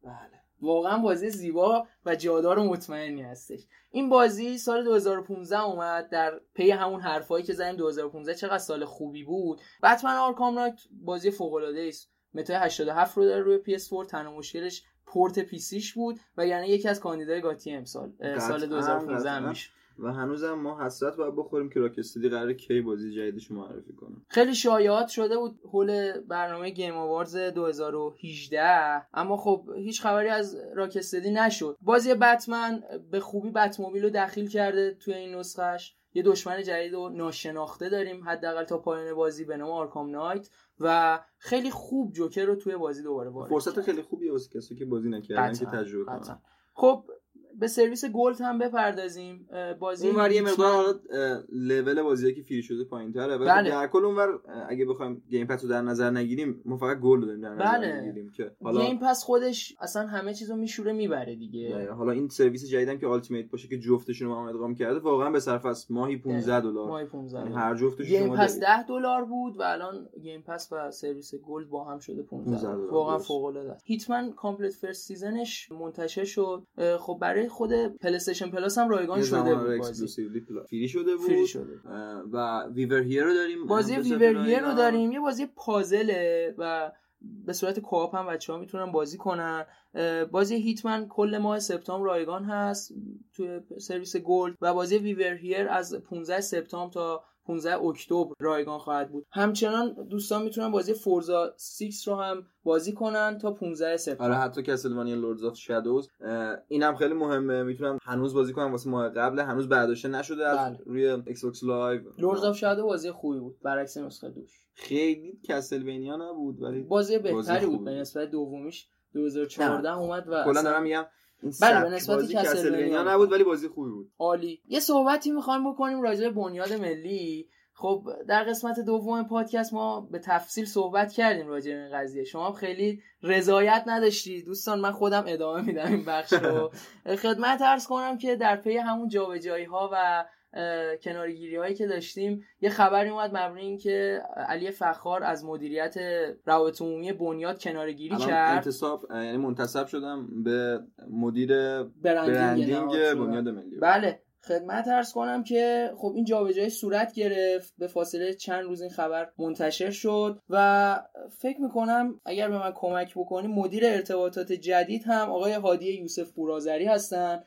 بله. واقعا بازی زیبا و جادار و مطمئنی هستش. این بازی سال 2015 اومد در پی همون حرفایی که زدیم. 2015 چقدر سال خوبی بود. Batman Arkham Knight بازی فوق العاده است Meta ی 87 رو داره روی PS4 تنها مشکلش port PC ش بود و یعنی یکی از کاندیدای GOTY امسال سال 2015 میشه. و هنوزم ما حسرت باید بخوریم که Rocksteady قراره کی بازی جدیدش معرفی کنه. خیلی شایعات شده بود حول برنامه Game Awards 2018 اما خب هیچ خبری از Rocksteady نشد. بازی بتمن به خوبی Batmobile رو دخیل کرده توی این نسخهش یه دشمن جدید و ناشناخته داریم حداقل تا پایان بازی به نام Arkham Knight و خیلی خوب Joker رو توی بازی دوباره وارد فرصت خیلی خوبیه واسه کسی که بازی نکردن که تجربه کنن. خب به سرویس Gold هم بپردازیم بازی اونور یه مقدار حالا لول بازی که free شده پایین‌تره ولی بله. در کل اونور اگه بخوایم Game Pass رو در نظر نگیریم ما فقط Gold داریم در نظر بله. نگیریم که حالا گیم پس خودش اصلا همه چیزو میشوره می‌بره دیگه. ده. حالا این سرویس جدیدم که Ultimate باشه که جفتشون رو هم ادغام کرده واقعا به صرفه است ماهی 15 دلار. ماهی 15 یعنی هر جفتش Game Pass 10 دلار بود و الان Game Pass و سرویس Gold با هم شده 15 دلار واقعا فوق العاده Hitman Complete First Season ش منتشر شد. خب برای خود PlayStation Plus هم رایگان شده بود بازی. free شده بود. free شده و We Were Here رو داریم. بازی We Were Here رو داریم. یه بازی پازله و به صورت co-op هم بچه ها می‌تونن بازی کنن. بازی Hitman کل ماه سپتامبر رایگان هست توی سرویس Gold و بازی We Were Here از 15 سپتامبر تا 15 اکتبر رایگان خواهد بود. همچنان دوستان می‌تونن بازی Forza 6 رو هم بازی کنن تا 15 سپتامبر. آره حتی Castlevania Lords of Shadows. اینم خیلی مهمه. می‌تونن هنوز بازی کنن واسه ماه قبل هنوز برداشته نشده از بله. روی ایکس باکس لایو لوردز اف شادو بازی خوبی بود. برعکس نسخه دوش. خیلی Castlevania نبود ولی بازی بهتری بود به نسبت دومیش. 2014 اومد و کلا دارم میگم بله به نسبت Castlevania نبود ولی بازی خوبی بود. عالی. یه صحبتی می‌خوایم بکنیم راجع به بنیاد ملی. خب در قسمت دوم پادکست ما به تفصیل صحبت کردیم راجع به این قضیه. شما خیلی رضایت نداشتی. دوستان من خودم ادامه میدم این بخش رو. خدمت ارز کنم که در پی همون جابجایی ها و کنارگیری هایی که داشتیم. یه خبری اومد مبنی این که علی فخار از مدیریت روابط عمومی بنیاد کنارگیری کرد. انتصاب یعنی منتصب شدم به مدیر برندینگ, بنیاد ملی. بله خدمت ارز کنم که خب این جابجایی صورت گرفت. به فاصله چند روز این خبر منتشر شد و فکر می‌کنم اگر به من کمک بکنی مدیر ارتباطات جدید هم آقای هادی یوسف بورازری هستن.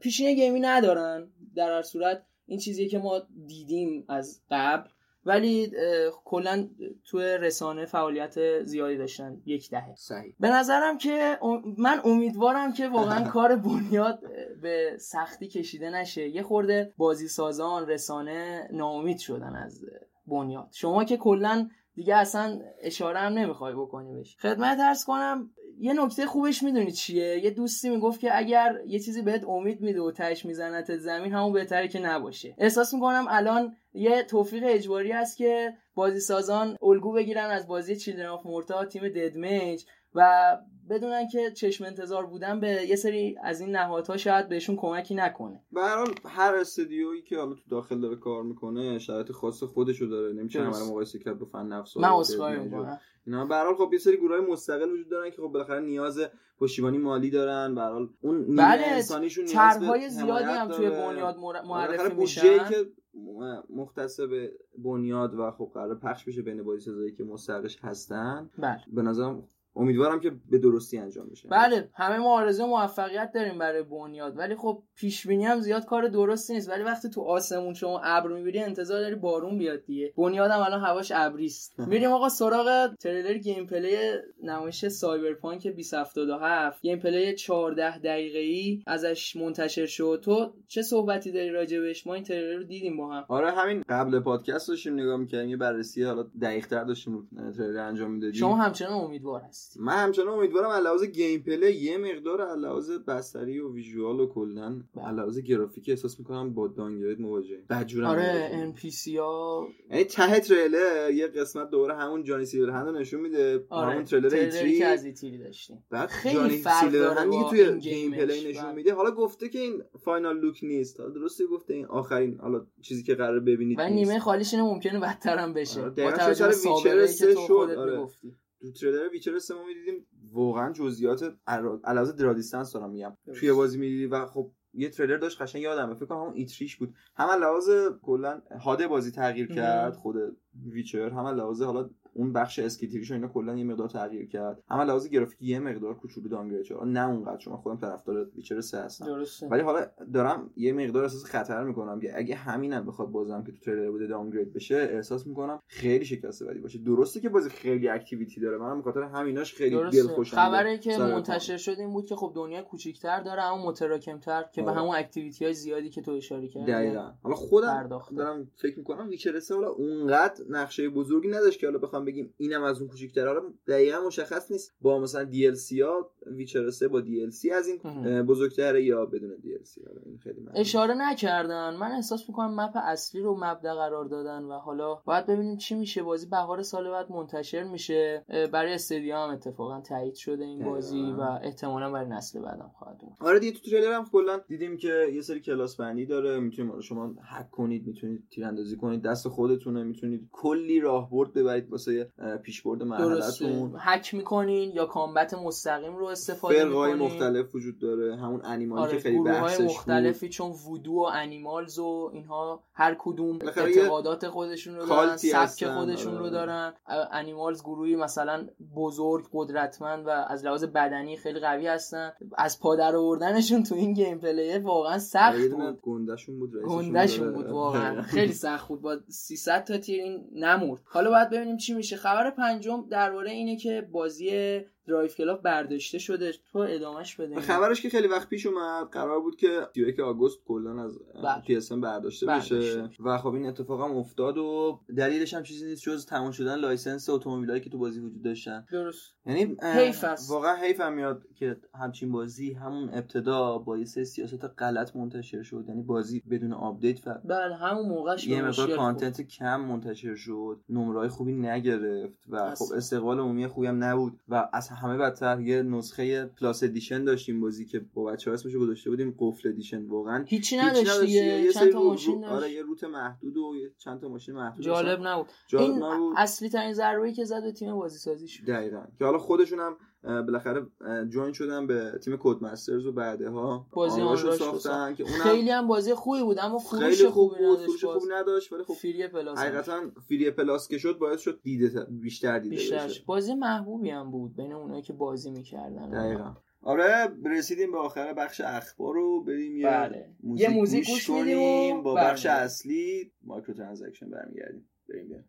پیشینه گیمی ندارن در هر صورت. این چیزی که ما دیدیم از قبل. ولی کلا توی رسانه فعالیت زیادی داشتن. یک دهه. صحیح. به نظرم که من امیدوارم که واقعا کار بنیاد به سختی کشیده نشه. یه خورده بازی سازان رسانه ناامید شدن از بنیاد. شما که کلا دیگه اصلا اشاره هم نمی‌خوای بکنی بهش خدمت ارز کنم یه نکته خوبش می‌دونی چیه؟ یه دوستی می‌گفت که اگر یه چیزی بهت امید میده و تش میزنت زمین همون بهتره که نباشه. احساس می‌کنم الان یه توفیق اجباری است که بازی سازان الگو بگیرن از بازی چیلدرن آف مورتا تیم ددمیج و بدونن که چشم انتظار بودن به یه سری از این نهادها شاید بهشون کمکی نکنه. به هر حال هر استودیویی که حالا تو داخل داره کار می‌کنه شرایط خاص خودشو داره. نمیشه همه مقایسه کرد با فن نفس من اسخای می‌کنم. اینا. به هر حال خب یه سری گروهای مستقل وجود دارن که خب بالاخره نیاز پشتیبانی مالی دارن. به هر حال اون بله انسانیشون نیاز زیادی هم توی بنیاد معرفی میشن. که مختص به بنیاد و خب قرار پخش بشه بین بازی سازایی که مستحقش هستن بله. به نظرم امیدوارم که به درستی انجام بشه. بله همه ما آرزو موفقیت داریم برای بنیاد ولی خب پیش بینی هم زیاد کار درستی نیست. ولی وقتی تو آسمون شما ابر می‌بینی انتظار داری بارون بیاد دیگه. بنیاد هم الان هواش ابریست میریم آقا سراغ تریلر gameplay نمایش Cyberpunk 2077 gameplay 14 دقیقه ای ازش منتشر شد. تو چه صحبتی داری راجبش ما این تریلر رو دیدیم با هم. آره همین قبل پادکست داشتیم نگاه می‌کردیم یه بررسی حالا دقیق‌تر داشتیم تریلر انجام می‌دادیم. شما همچنان امیدوار هستی. من همچنان امیدوارم لحاظ gameplay یه مقدار لحاظ بستری و visual و کلا لحاظ گرافیک احساس می‌کنم با downgrade مواجهیم. بدجورم آره ان پی سی ها. یعنی ته تریلر یه قسمت دوره همون Johnny Silverhand نشون میده. آره. همون تریلر E3 که از E3 داشتیم. بعد Johnny Silverhand دیگه توی gameplay نشون میده. حالا گفته که این final look نیست. حالا درسته گفته این آخرین حالا چیزی که قراره ببینید و نیمه خالیش ممکنه بدتر هم بشه. آره. با توجه به سه شد. آره. تو تریلر Witcher 3 ما می‌دیدیم واقعا جزئیات لحاظ draw distance دارم میگم. توی بازی می‌دیدی و خب یه تریلر داشت قشنگ یادمه. فکر کنم همون E3 ش بود. هم لحاظ کلا HUD بازی تغییر کرد خود Witcher. هم لحاظ حالا اون بخش skill tree شو اینا کلا یه مقدار تغییر کرد. اما لحاظ گرافیکی یه مقدار کوچولو downgrade شد نه اونقدر چون خودم طرفدار Witcher 3 هستم. ولی حالا دارم یه مقدار احساس خطر می‌کنم که اگه همینم بخواد بازم که تو تریلر بوده downgrade بشه احساس می‌کنم خیلی شکست بدی باشه. درسته که بازی خیلی activity داره. منم بخاطر همیناش خیلی دلخوشم خبری که منتشر شد این بود که خب دنیا کوچیک‌تر داره اما متراکم‌تر که به آره. همون activity های زیادی که تو اشاره کردی دقیقاً. حالا خودم دارم فکر می‌کنم ویچر 3 حالا اونقدر نقشه بزرگی نداشت که حالا بخوام بگیم اینم از اون کوچیک‌تر. حالا دقیقا مشخص نیست با مثلا دی ال سی ها ویچر 3 با دی ال سی از این بزرگتره یا بدون DLC حالا این خیلی اشاره نکردن. من احساس می‌کنم map اصلی رو مبدا قرار دادن و حالا باید ببینیم چی میشه. بازی بهار سال بعد منتشر میشه. برای استدیا هم اتفاقا تایید شده این بازی و احتمالا برای نسل بعدم خواهد اومد. آره دیگه تو تریلر هم کلا دیدیم که یه سری کلاس بندی داره. می‌تونید شما هک کنید می‌تونید تیراندازی کنید دست خودتونه می‌تونید کلی راهبرد ببرید واسه پیشبرد مرحلهتون هک می‌کنین یا combat مستقیم رو استفاده می‌کنین؟ مختلف وجود داره. همون انیمالی آره که خیلی بحثش مختلفی بود. چون وودو و انیمالز و اینها هر کدوم اعتقادات خودشون رو دارن سبک خودشون آره. رو دارن انیمالز گروهی مثلا بزرگ قدرتمند و از لحاظ بدنی خیلی قوی هستن. از پا در آوردنشون تو این gameplay واقعا سخت بود. گنده‌شون بود گنده‌شون بود واقعا. خیلی سخت بود. با 300 تا تیر این نمرد. حالا باید ببینیم چی میشه. خبر پنجم درباره اینه که بازی درایو کلاب برداشته شده. تو ادامهش بده. خبرش که خیلی وقت پیش اومد قرار بود که 31 آگوست کلا از پی اس برداشته بشه. و خب این اتفاق هم افتاد و دلیلش هم چیزی نیست جز تمام شدن license اتومبیلایی که تو بازی وجود داشتن. درست. یعنی حیف است. واقعا حیف هم میاد که همچین بازی همون ابتدا با یه سیاست غلط منتشر شد. یعنی بازی بدون update و بله همون موقعش یه مقدار content کم منتشر شد. نمرای خوبی نگرفت و خب استقبال عمومی خوبی هم نبود. و از همه بدتر یه نسخه Plus Edition داشتیم بازی که با بچه‌ها اسمش گذاشته بودیم قفل Edition. واقعا هیچی نداشت یه چند تا ماشین داشت آره یه route محدود و چند تا ماشین محدود جالب نبود. جالب این نبود. اصلی ترین ضربه‌ای که زد به تیم بازی سازیش دقیقاً. که حالا خودشون هم بالاخره join شدن به تیم کد مسترز و بعدها بازی رو ساختن که اونم خیلی هم بازی خوبی بود اما فروش خوبی بود فروش خوبی نداشت ولی خب free پلاس حقیقتا free پلاس که شد باعث شد دیده بیشتر دیده بیشتر بشه. بازی محبوبی هم بود بین اونایی که بازی می‌کردن. دقیقاً. آره. رسیدیم به آخر بخش اخبار رو بریم یه بله. موزیک گوش کنیم. با بخش اصلی microtransaction برمیگردیم. بریم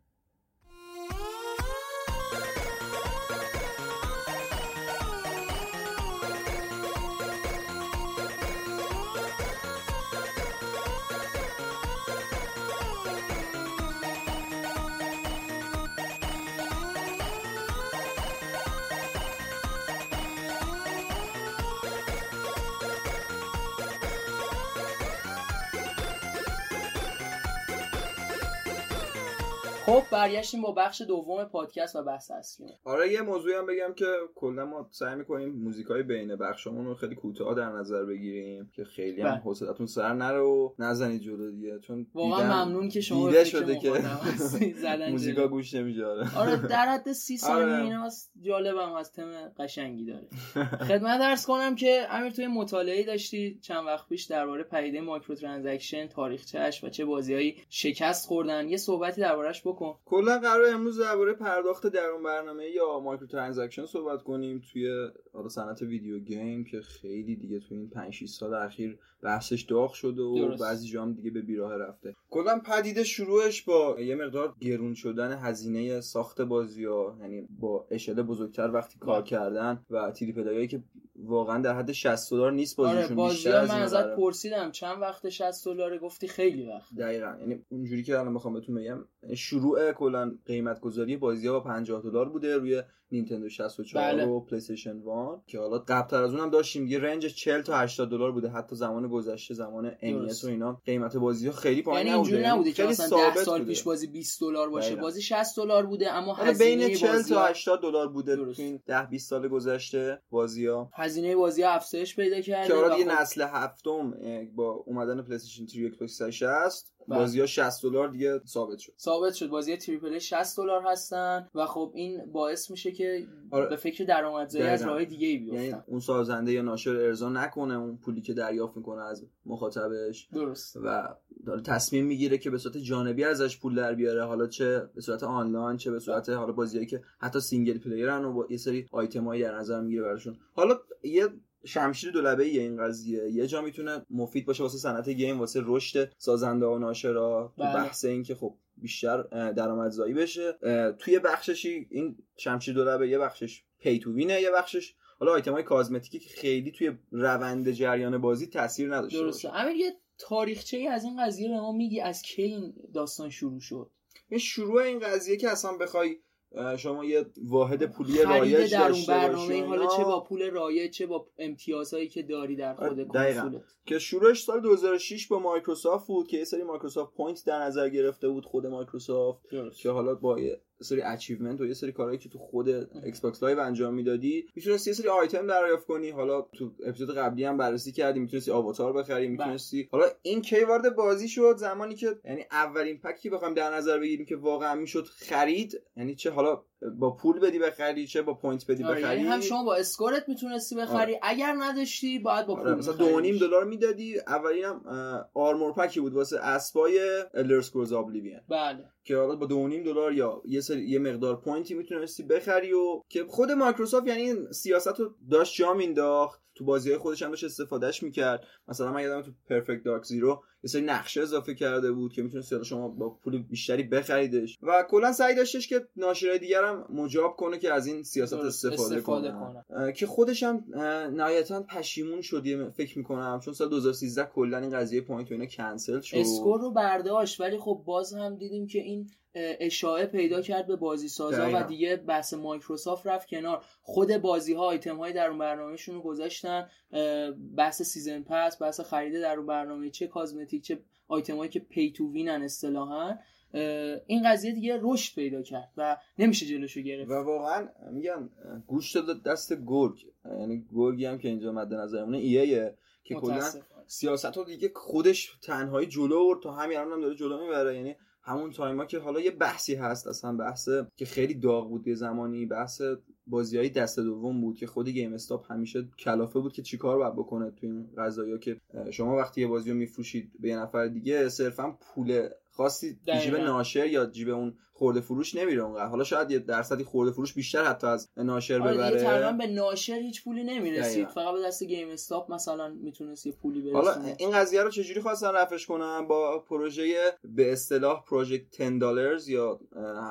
خب برگشتیم با بخش دوم پادکست و بحث اصلی. آره یه موضوعی هم بگم که کلا ما سعی می‌کنیم موزیکای بین بخشمون رو خیلی کوتاه در نظر بگیریم که خیلی هم بله. حوصلتون سر نره و نزنید جلو دیگه چون واقعا ممنون که شما دیده شده که موزیکا گوش نمیشه آره. در حد 30 ثانیه آره. ایناست جالبم از تم قشنگی داره. خدمتت عرض کنم که امیر توی مطالعه داشتی چند وقت پیش درباره پدیده microtransaction تاریخچه‌اش و چه بازیهایی شکست خوردن یه صحبتی دربارش بکن. کلا قرار امروز درباره پرداخت درون برنامه یا microtransaction صحبت کنیم توی حالا صنعت video game که خیلی دیگه تو این 5 6 سال اخیر بحثش داغ شده و درست. بعضی جام دیگه به بیراه رفته. کلا پدیده شروعش با یه مقدار گرون شدن هزینه ساخت بازی ها یعنی با اشل بزرگتر وقتی کار کردن و تیری پدایی که واقعا در حد 60 دلار نیست آره، بازیشون آره بیشتر من ازت پرسیدم چند وقت 60 دلار گفتی خیلی وقت. دقیقا. یعنی اونجوری که الان بخوام بهتون بگم شروع کلا قیمت گذاری بازی ها با 50 دلار بوده روی نینتندو 64 بله. و پلی استیشن 1 که حالا قبلتر از اونم داشتیم. یه رنج 40 تا 80 دلار بوده. حتی زمان گذشته زمان NES و اینا قیمت بازی ها خیلی پایین یعنی نبوده. اینجوری نبوده که مثلا 10 سال پیش بازی 20 دلار باشه. بایدن. بازی 60 دلار بوده اما هزینه بین 40 تا 80 دلار بوده تو این 10 20 سال گذشته بازی ها. هزینه بازی ها افزایش پیدا کرده که حالا یه خب نسل هفتم با اومدن پلی استیشن 3 و ایکس باکس 360 بازی ها 60 دلار دیگه ثابت شد. ثابت شد. بازی triple 60 دلار هستن و خب این باعث میشه که آره. به فکر درآمدزایی از راه دیگه ای بیفتن. یعنی اون سازنده یا ناشر ارضا نکنه اون پولی که دریافت می‌کنه از مخاطبش. درست. و داره تصمیم می‌گیره که به صورت جانبی ازش پول در بیاره. حالا چه به صورت آنلاین چه به صورت حالا بازیایی که حتی single player ن و با یه سری آیتمایی در نظر می‌گیره براشون. حالا یه شمشیر دولبه ای این قضیه. یه جا می‌تونه مفید باشه واسه صنعت گیم واسه رشد سازنده و ناشرا. تو بله. بحث این که خب بیشتر درآمدزایی بشه. توی بخششی این شمشیر دولبه یه بخشش پی تو وینه یه بخشش حالا آیتم های کازمتیکی که خیلی توی روند جریان بازی تاثیر نداشته درسته. امیر یه تاریخچه ای از این قضیه به ما میگی از کی این داستان شروع شد؟ این شروع این قضیه که اصلا بخوای شما یه واحد پولی رایج در اون برنامه حالا چه با پول رایج چه با امتیازهایی که داری در خود کنسولت؟ که شروعش سال 2006 با مایکروسافت بود که یه سری مایکروسافت point در نظر گرفته بود خود مایکروسافت که حالا با سری achievement و یه سری کارهایی که تو خود ایکس باکس لایو انجام می‌دادی می‌تونستی یه سری آیتم دریافت کنی حالا تو اپیزود قبلی هم بررسی کردیم می‌تونستی avatar بخری بله. می‌تونستی حالا این کی وارد بازی شد زمانی که یعنی اولین pack ی بخوایم در نظر بگیریم که واقعا می‌شد خرید یعنی چه حالا با پول بدی بخری چه با point بدی آره، بخری؟ یعنی هم شما با score ت می‌تونستی بخری آره. اگر نداشتی باید با آره، پول مثلا 2.5 دلار می‌دادی اولین هم armor pack ی بود واسه اسبای الدر ابلیوین بله. که حالا با 2.5 دلار یا یه سری یه مقدار point ی می‌تونستی بخری و که خود مایکروسافت یعنی این سیاست رو داشت جا مینداخت تو بازی های خودش هم داشت استفادهش می‌کرد. مثلا من یادم تو پرفکت دارک زیرو یه سری نقشه اضافه کرده بود که می‌تونست شما با پول بیشتری بخریدش. و کلا سعی داشتش که ناشرای دیگر هم مجاب کنه که از این سیاست استفاده استفاده کنه. که خودش هم نهایتا پشیمون شد فکر می‌کنم. چون سال 2013 کلا این قضیه point و اینا کنسل شد. score رو برداشت ولی خب باز هم دیدیم که این اشاعه پیدا کرد به بازی سازا و دیگه بحث مایکروسافت رفت کنار. خود بازی ها آیتم های در اون برنامهشون رو گذاشتن. بحث season pass بحث خرید در اون برنامه چه cosmetic چه آیتم هایی که pay to win ن اصطلاحا. این قضیه دیگه رشد پیدا کرد و نمیشه جلوشو گرفت. و واقعا میگم گوش داد دست گرگ. یعنی گرگی هم که اینجا مد نظرمونه ایه که کلا سیاست رو دیگه خودش تنهایی جلو برد تا همین الان هم داره جلو می‌بره. یعنی همون تایما که حالا یه بحثی هست اصلا بحث که خیلی داغ بود یه زمانی بحث بازی های دست دوم بود که خود گیم استاپ همیشه کلافه بود که چیکار باید بکنه تو این قضايا که شما وقتی یه بازی رو میفروشید به یه نفر دیگه صرفا پول خاصی جیب ناشر یا جیب اون خورده فروش نمیره اونقدر. حالا شاید یه درصدی خورده فروش بیشتر حتی از ناشر آره ببره. تقریبا به ناشر هیچ پولی نمی‌رسید. فقط به دست GameStop مثلا می‌تونست یه پولی برسونه. حالا این قضیه رو چجوری خواستن رفعش کنن؟ با project به اصطلاح project 10 دلار یا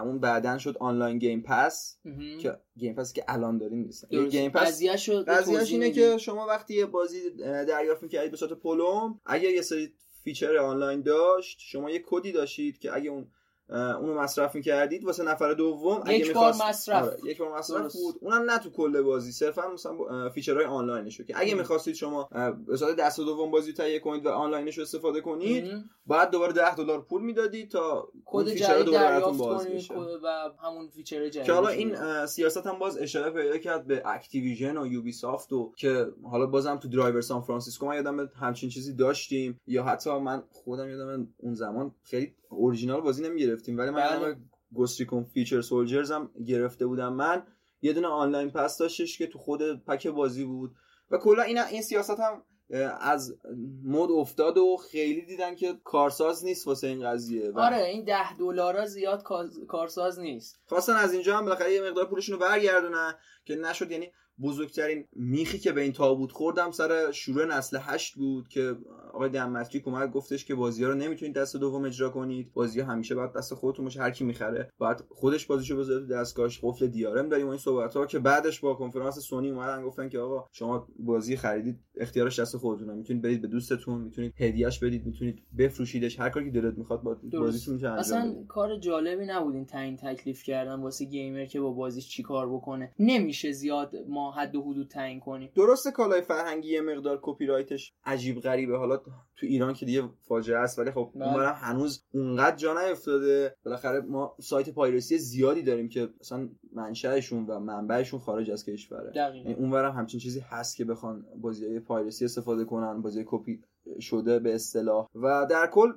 همون بعدن شد online game pass که Game Pass که الان داریم نیست. Game pass قضیه‌ش اینه که شما وقتی یه بازی دریافت می‌کردید به صورت پلمپ اگه یه سری feature online داشت شما یه کدی داشتید که اگه اون اونو مصرف می‌کردید واسه نفر دوم اگه یک بار مصرف. آره، یک بار مصرف بود. اونم نه تو کل بازی صرفا مثلا feature های online شو که اگه می‌خواستید شما به صورت دست دوم بازی تهیه کنید و آنلاینش رو استفاده کنید بعد دوباره 10 دلار پول می‌دادید تا کد جدید دریافت کنید و همون feature جدید که حالا این سیاست هم باز اشاعه پیدا کرد به Activision و Ubisoft و که حالا بازم تو Driver San Francisco ما یادم همچین چیزی داشتیم یا حتی من خودم یادم اون زمان خیلی اورجینال بازی نمی‌گرفتیم ولی من بله. Ghost Recon Future Soldier هم گرفته بودم. من یه دونه آنلاین پس داشتش که تو خود پک بازی بود. و کلا این این سیاست هم از مد افتاد و خیلی دیدن که کارساز نیست واسه این قضیه. آره این ده دلارا زیاد کارساز نیست. خواستن از اینجا هم بالاخره یه مقدار پولشون رو برگردونن که نشد. یعنی بزرگترین میخی که به این تابوت خوردم سر شروع نسل هشت بود که آقای دمتریک اومد گفتش که بازی ها رو نمی‌تونید دست دوم اجرا کنید. بازی ها همیشه باید دست خودتون باشه هر کی می‌خره بعد خودش بازیشو بذاره تو دستگاهش. قفل دیارم داریم و این صحبت ها که بعدش با کنفرانس سونی اومدن گفتن که آقا شما بازی خریدید اختیارش دست خودتونه. می‌تونید برید به دوستتون می‌تونید هدیهش بدید می‌تونید بفروشیدش. هر کاری که دلت می‌خواد با بازیتون می‌تونه اصلا کار جالبی نبود این تعیین تکلیف کردن واسه gamer که با بازیش چیکار بکنه. نمیشه زیاد ما حد و حدود تعیین کنیم. درسته کالای فرهنگی یه مقدار کپی رایتش عجیب غریبه. حالا تو ایران که دیگه فاجعه است ولی خب. اونورم هنوز اونقدر جا نیفتاده. بالاخره ما سایت piracy زیادی داریم که مثلا منشأشون و منبعشون خارج از کشوره. یعنی اونورم همچین چیزی هست که بخوان بازی piracy استفاده کنن بازی کپی شده به اصطلاح. و در کل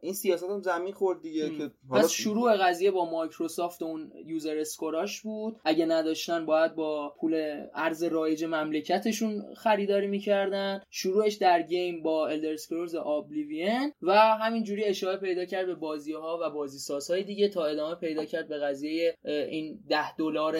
این سیاست هم زمین خورد دیگه که پس شروع قضیه با مایکروسافت اون user score اش بود. اگه نداشتن باید با پول ارز رایج مملکتشون خریداری می‌کردن. شروعش در game با Elder Scrolls Oblivion و همینجوری اشاعه پیدا کرد به بازی ها و بازی سازهای دیگه تا ادامه پیدا کرد به قضیه این 10 دلار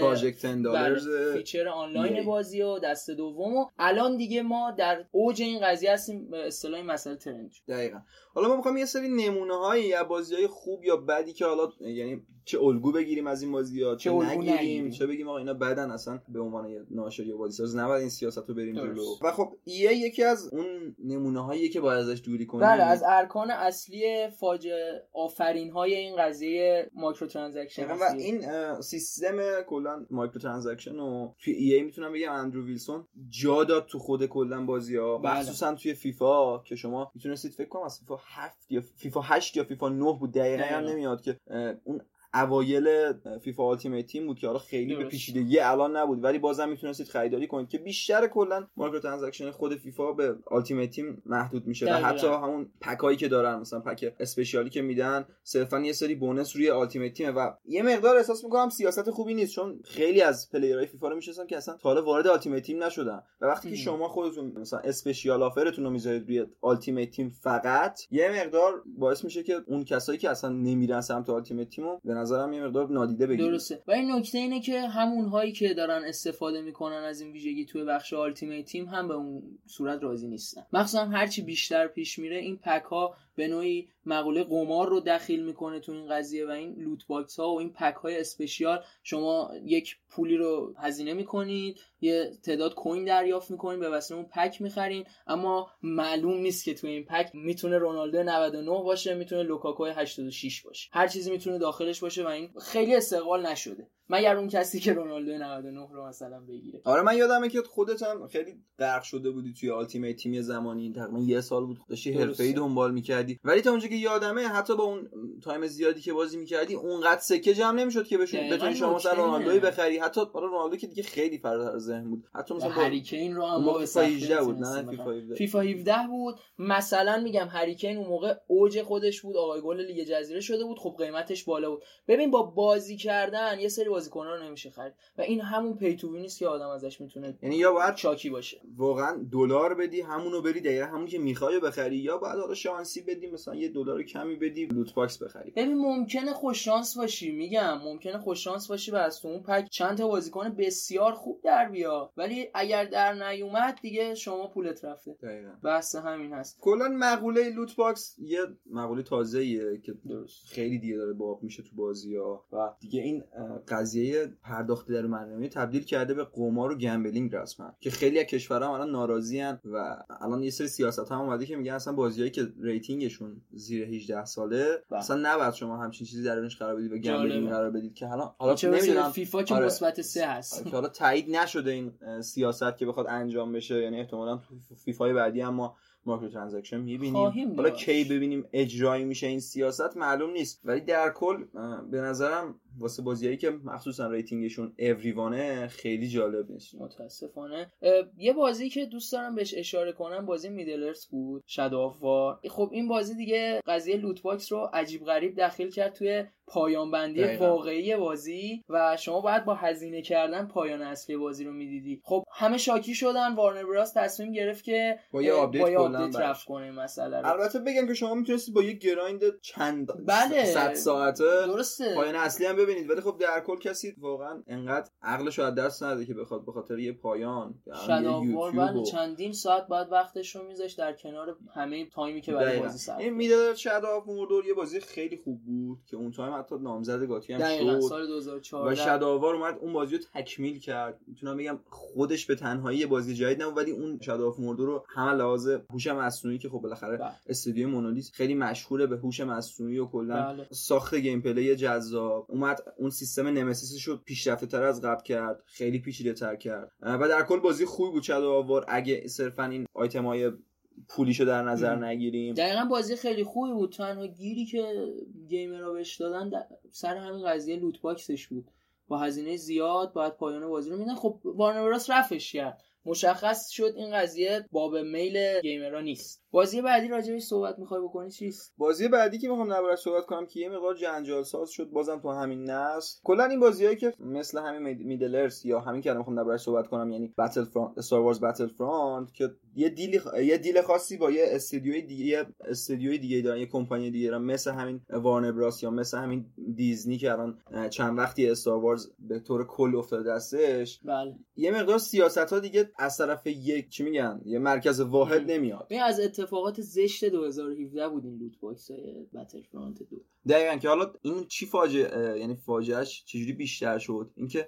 feature online بازی و دست دوم. و الان دیگه ما در اوج این قضیه هستیم. اصطلاح مسئله trend دقیقا. حالا ما می‌خوایم یه سری نمونه هایی یا بازی های خوب یا بدی که حالا یعنی چه الگو بگیریم از این بازی ها چه, نگیریم چه بگیم آقا اینا بدن اصلا به عنوان ناشر یا بازی ساز نباید این سیاست رو بریم جلو. و خب EA ئه یکی از اون نمونه هایی که باید ازش دوری کنیم بله از ارکان اصلی فاجعه آفرین های این قضیه microtransaction و این سیستم کلا microtransaction رو توی EA می‌تونم بگم اندرو ویلسون جا داد تو خود کلا بازی ها بله. مخصوصا توی فیفا که شما می‌تونستید فکر کنم از فیفا 7 یا فیفا 8 یا فیفا 9 بود دقیقا هم نمیاد که اون اوایل فیفا Ultimate Team بود که حالا خیلی به پیچیدگی الان نبود. ولی بازم می‌تونستید خریداری کنید که بیشتر کلا microtransaction خود فیفا به Ultimate Team محدود میشه. و حتی همون pack ایی که دارن مثلا pack special ی که میدن صرفا یه سری bonus روی Ultimate Team و یه مقدار احساس می‌کنم سیاست خوبی نیست. چون خیلی از player های فیفا رو می‌شناسم که اصلا تا وارد Ultimate Team نشدن. و وقتی که شما خودتون مثلا special offer تون رو می‌ذارید روی Ultimate Team فقط یه مقدار باعث میشه که اون کسایی که اصلا نمیرن سمت Ultimate Team به نظرم یه مقدار نادیده بگیرید درسته. و این نکته اینه که همون هایی که دارن استفاده می‌کنن از این ویژگی توی بخش Ultimate Team هم به اون صورت راضی نیستن. مخصوصا هرچی بیشتر پیش میره این pack ها به نوعی مقوله قمار رو دخیل می‌کنه تو این قضیه و این loot box ها و این pack های special. شما یک پولی رو هزینه می‌کنید یه تعداد coin دریافت می‌کنید به واسطه اون pack می‌خرین. اما معلوم نیست که تو این pack می‌تونه رونالدو 99 باشه می‌تونه لوکاکو 86 باشه. هر چیزی می‌تونه داخلش باشه و این خیلی استقبال نشده. مگر اون کسی که رونالدو 99 رو مثلا بگیره. آره من یادمه که خودت هم خیلی غرق شده بودی توی Ultimate Team زمانی. تقریبا یه سال بود. داشتی حرفه‌ای دنبال می‌کردی. ولی تا اونجا که یادمه حتی با اون time زیادی که بازی می‌کردی اونقدر سکه جمع نمی‌شد که بهشون بتونی شما مثلا رونالدوی بخری. حتی برای رونالدو که دیگه خیلی فراتر از ذهن بود. حتی مثلا هری کین رو هم فیفا 18 بود نه؟ فیفا 17 فیفا 17 بود. مثلا میگم هری کین اون موقع اوج خودش بود. آقای گل لیگ جزیره شده بود. خب قیمتش بالا بود. ببین با بازی کردن یه سری بازیکن‌ها رو نمیشه خرید. و این همون pay to win ئه ست که آدم ازش می‌تونه یعنی یا باید چاکی باشه. واقعا دلار بدی همونو بری دقیقا همون که می‌خوای بخری یا باید حالا شانسی بدی مثلا یه دلار کمی بدی loot box بخری. ببین ممکنه خوش شانس باشی میگم. ممکنه خوش شانس باشی و از اون pack چند تا بازیکن بسیار خوب در بیاد ولی اگر در نیومد دیگه شما پولت رفته. دقیقا. بحث همین هست. کلا مقوله loot box یه مقوله تازه‌ایه که درست. خیلی دیگه داره باب میشه تو بازی ها و دیگه این قضیه پرداخت در برنامه تبدیل کرده به قمار و gambling رسما که خیلی از کشورها الان ناراضی و الان یه سری سیاست هم اومده که میگن اصلا بازیایی که rating شون زیر 18 ساله با. اصلا نباید شما همچین چیزی درونش قرار بدید و gambling قرار بدید که حالا حالا نمی‌دونم. فیفا که آره. مثبت 3 هست. که حالا تایید نشده این سیاست که بخواد انجام بشه یعنی احتمالاً تو فیفا بعدی اما Microtransaction می‌بینیم. حالا کی ببینیم اجرایی میشه این سیاست؟ معلوم نیست. ولی در کل به نظرم واسه بازیایی که مخصوصا rating شون everyone ه خیلی جالب نیست متاسفانه یه بازی که دوست دارم بهش اشاره کنم بازی Middle-earth بود Shadow خب این بازی دیگه قضیه loot box رو عجیب غریب داخل کرد توی پایان بندی واقعی بازی و شما باید با هزینه کردن پایان اصلی بازی رو می‌دیدی. خب همه شاکی شدن Warner Bros تصمیم گرفت که با یه update رفع کنه مثلا البته بگم که شما می‌تونستید با یه grind چند بله. صد ساعته درسته. پایان اصلی هم ببینید ولی خب در کل کسی واقعا انقدر عقلش رو از دست نده که بخواد به خاطر یه پایان Shadow of War بله چندین ساعت بعد وقتش رو میذاشت در کنار همه تایمی که برای بازی صرف این Middle Shadow Mordor یه بازی خیلی خوب بود که اون تایم حتی نامزد GOTY هم شد سال 2014 و Shadow of War اومد اون بازی رو تکمیل کرد. می‌تونم بگم خودش به تنهایی یه بازی جدید نبود ولی اون Shadow Mordor رو همه لحاظ هوش مصنوعی که خب بالاخره بله. استودیو Monolith خیلی مشهوره به هوش مصنوعی و کلا بله. ساخت gameplay جذاب. اومد اون سیستم Nemesis ش رو پیشرفته تر از قبل کرد خیلی پیچیده تر کرد و در کل بازی خوبی بود Shadow of War. اگه صرفا این آیتم های پولیشو در نظر نگیریم. دقیقا بازی خیلی خوبی بود. تنها گیری که gamer ها بهش دادن سر همین قضیه loot box ش بود. با هزینه زیاد باید پایان بازی رو می‌دیدن. خب Warner رفعش کرد. مشخص شد این قضیه باب میل gamer ها نیست. بازی بعدی راجعش صحبت می‌خوای بکنی چیست؟ بازی بعدی که می‌خوام دربارش صحبت کنم که یه مقدار جنجال ساز شد بازم تو همین نسل. کلا این بازیایی که مثل همین میدلرز یا همین که می‌خوام دربارش صحبت کنم یعنی بتل فرانت استار وارز بتل فرانت که یه دیل یه دیل خاصی با یه استودیوی دیگه استودیوی دیگه دارن یه کمپانی دیگه دارن مثل همین وارنر براس یا مثل همین دیزنی که الان چند وقتی استار وارز به طور کل افتاده دستش. بله. یه مقدار سیاست ها دیگه از طرف یک چی میگن؟ یه مرکز واحد نمیاد. این از اتفاقات زشت 2017 بود این loot box Battlefront دو. دقیقا که حالا این چی فاجعه یعنی فاجعهش چجوری بیشتر شد؟ اینکه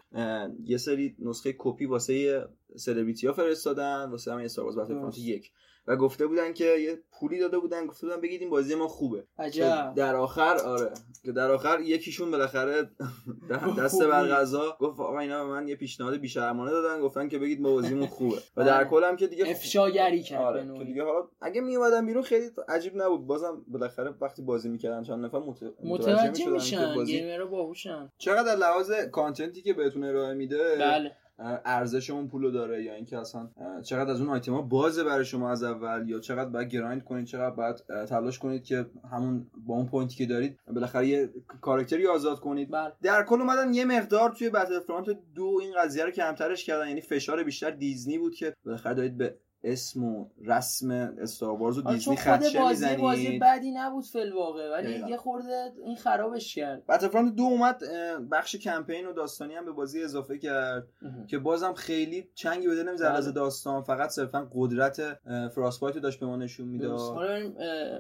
یه سری نسخه کپی واسه سلبریتی ها فرستادن واسه همین Star Battlefront یک. و گفته بودن که یه پولی داده بودن گفته بودن بگید این بازی ما خوبه. عجب. در آخر آره. که در آخر یکیشون بالاخره دست بر قضا گفت آقا اینا به من یه پیشنهاد بیشرمانه دادن گفتن که بگید ما بازیمون خوبه. و در کل هم که دیگه افشاگری کرد آره. که دیگه حالا اگه می اومدن بیرون خیلی عجیب نبود. بازم بالاخره وقتی بازی می‌کردن چند نفر متوجه میشن. بازی... gamer ها باهوشن. چقدر لحاظ content ی که بهتون ارائه میده؟ بله. ارزش اون پولو داره یا اینکه اصلا چقدر از اون آیتما بازه برای شما از اول یا چقدر باید grind کنید چقدر باید تلاش کنید که همون با اون point ی که دارید بالاخره یه کاراکتری آزاد کنید بله. در کل اومدن یه مقدار توی Battlefront دو این قضیه رو کمترش کردن یعنی فشار بیشتر دیزنی بود که بالاخره دارید به اسم و رسم استار وارز و دیزنی خدشه می‌زنید بازی بعدی نبود فل واقع ولی یه خورده این خرابش کرد. بتلفرانت دو اومد بخش کمپین و داستانی هم به بازی اضافه کرد که بازم خیلی چنگی به دل نمی‌زد از بله. داستان فقط صرفا قدرت فراسپایت داشت به ما نشون می‌داد. حالا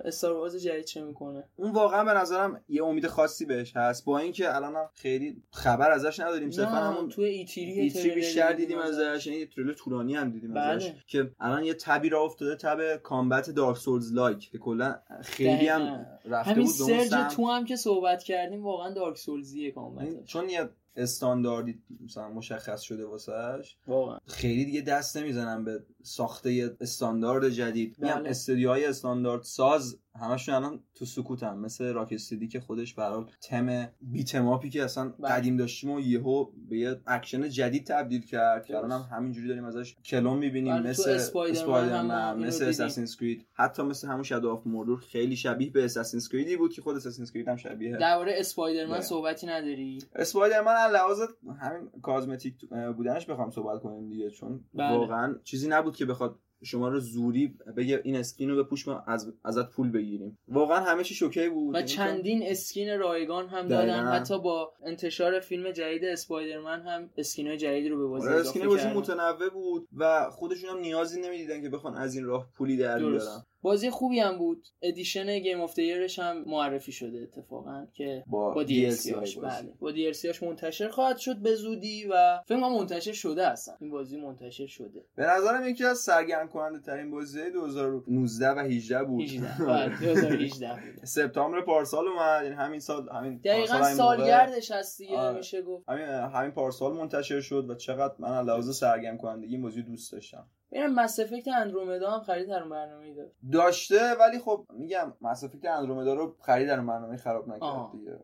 استار وارز جدید چه می‌کنه؟ اون واقعا به نظرم یه امید خاصی بهش هست با اینکه الان خیلی خبر ازش نداریم. صرفا همون تو E3 E3 بیشتر دیدیم ازش. یعنی تریلر طولانی هم دیدیم ازش بله. که الان یه تبی را افتاده تب combat Dark Souls like که کلا خیلی هم رفته همین بود Surge two هم که صحبت کردیم واقعا Dark Souls یه combat چون یه استانداردی مثلا مشخص شده واسهش واقعا. خیلی دیگه دست نمی‌زنن به ساخته استاندارد جدید بله. میگم استودیوهای استاندارد ساز همشون الان تو سکوت هم مثل Rocksteady که خودش برای تم beat 'em up ی که اصلا بله. قدیم داشتیم و یهو به یه اکشن جدید تبدیل کرد که الان هم همینجوری داریم ازش کلون می‌بینیم بله، مثل Spider-Man مثل Assassin's Creed حتی مثل همون Shadow of Mordor خیلی شبیه به Assassin's Creed ی بود که خود Assassin's کرید هم شبیه درباره اسپایدرمن صحبتی نداری اسپایدرمن لحاظ همین کازمتیک بودنش بخوام صحبت کنیم دیگه چون بله. واقعا چیزی نبود که بخواد شما رو زوری بگه این اسکین رو بپوش ما از ازت پول بگیریم. واقعا همه چی شوکه بود. و یعنی چندین اسکین رایگان هم. دادن. حتی با انتشار فیلم جدید اسپایدرمن هم اسکین های جدید رو به بازی آره، اضافه اسکین بازی. متنوع بود و خودشون هم نیازی نمی‌دیدن که بخوان از این راه پولی در بیارن. بازی خوبی هم بود. edition Game of the Year ش هم معرفی شده اتفاقا که با, با بازی. بله. با هاش منتشر خواهد شد به زودی و فکر کنم منتشر شده اصلا. این بازی منتشر شده. به نظرم یکی از سرگرم کننده ترین بازی 2019 و 18 بود. 18 بله 2018 بود. سپتامبر پارسال اومد. یعنی همین سال همین دقیقا سالگردش هست دیگه آره. میشه گفت. همین همین پارسال منتشر شد و چقدر من لحاظ سرگرم کنندگی این بازی دوست داشتم. ببینم مس افکت اندرومدا هم خرید در برنامه داره. داشته ولی خب میگم مس افکت اندرومدا رو خرید در برنامه خراب نکرد آه. دیگه.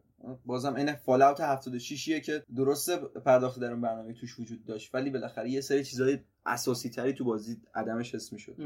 بازم این فال اوت 76 ایه که درسته پرداخت در اون برنامه توش وجود داشت ولی بالاخره یه سری چیزای اساسی تری تو بازی عدمش حس می‌شد.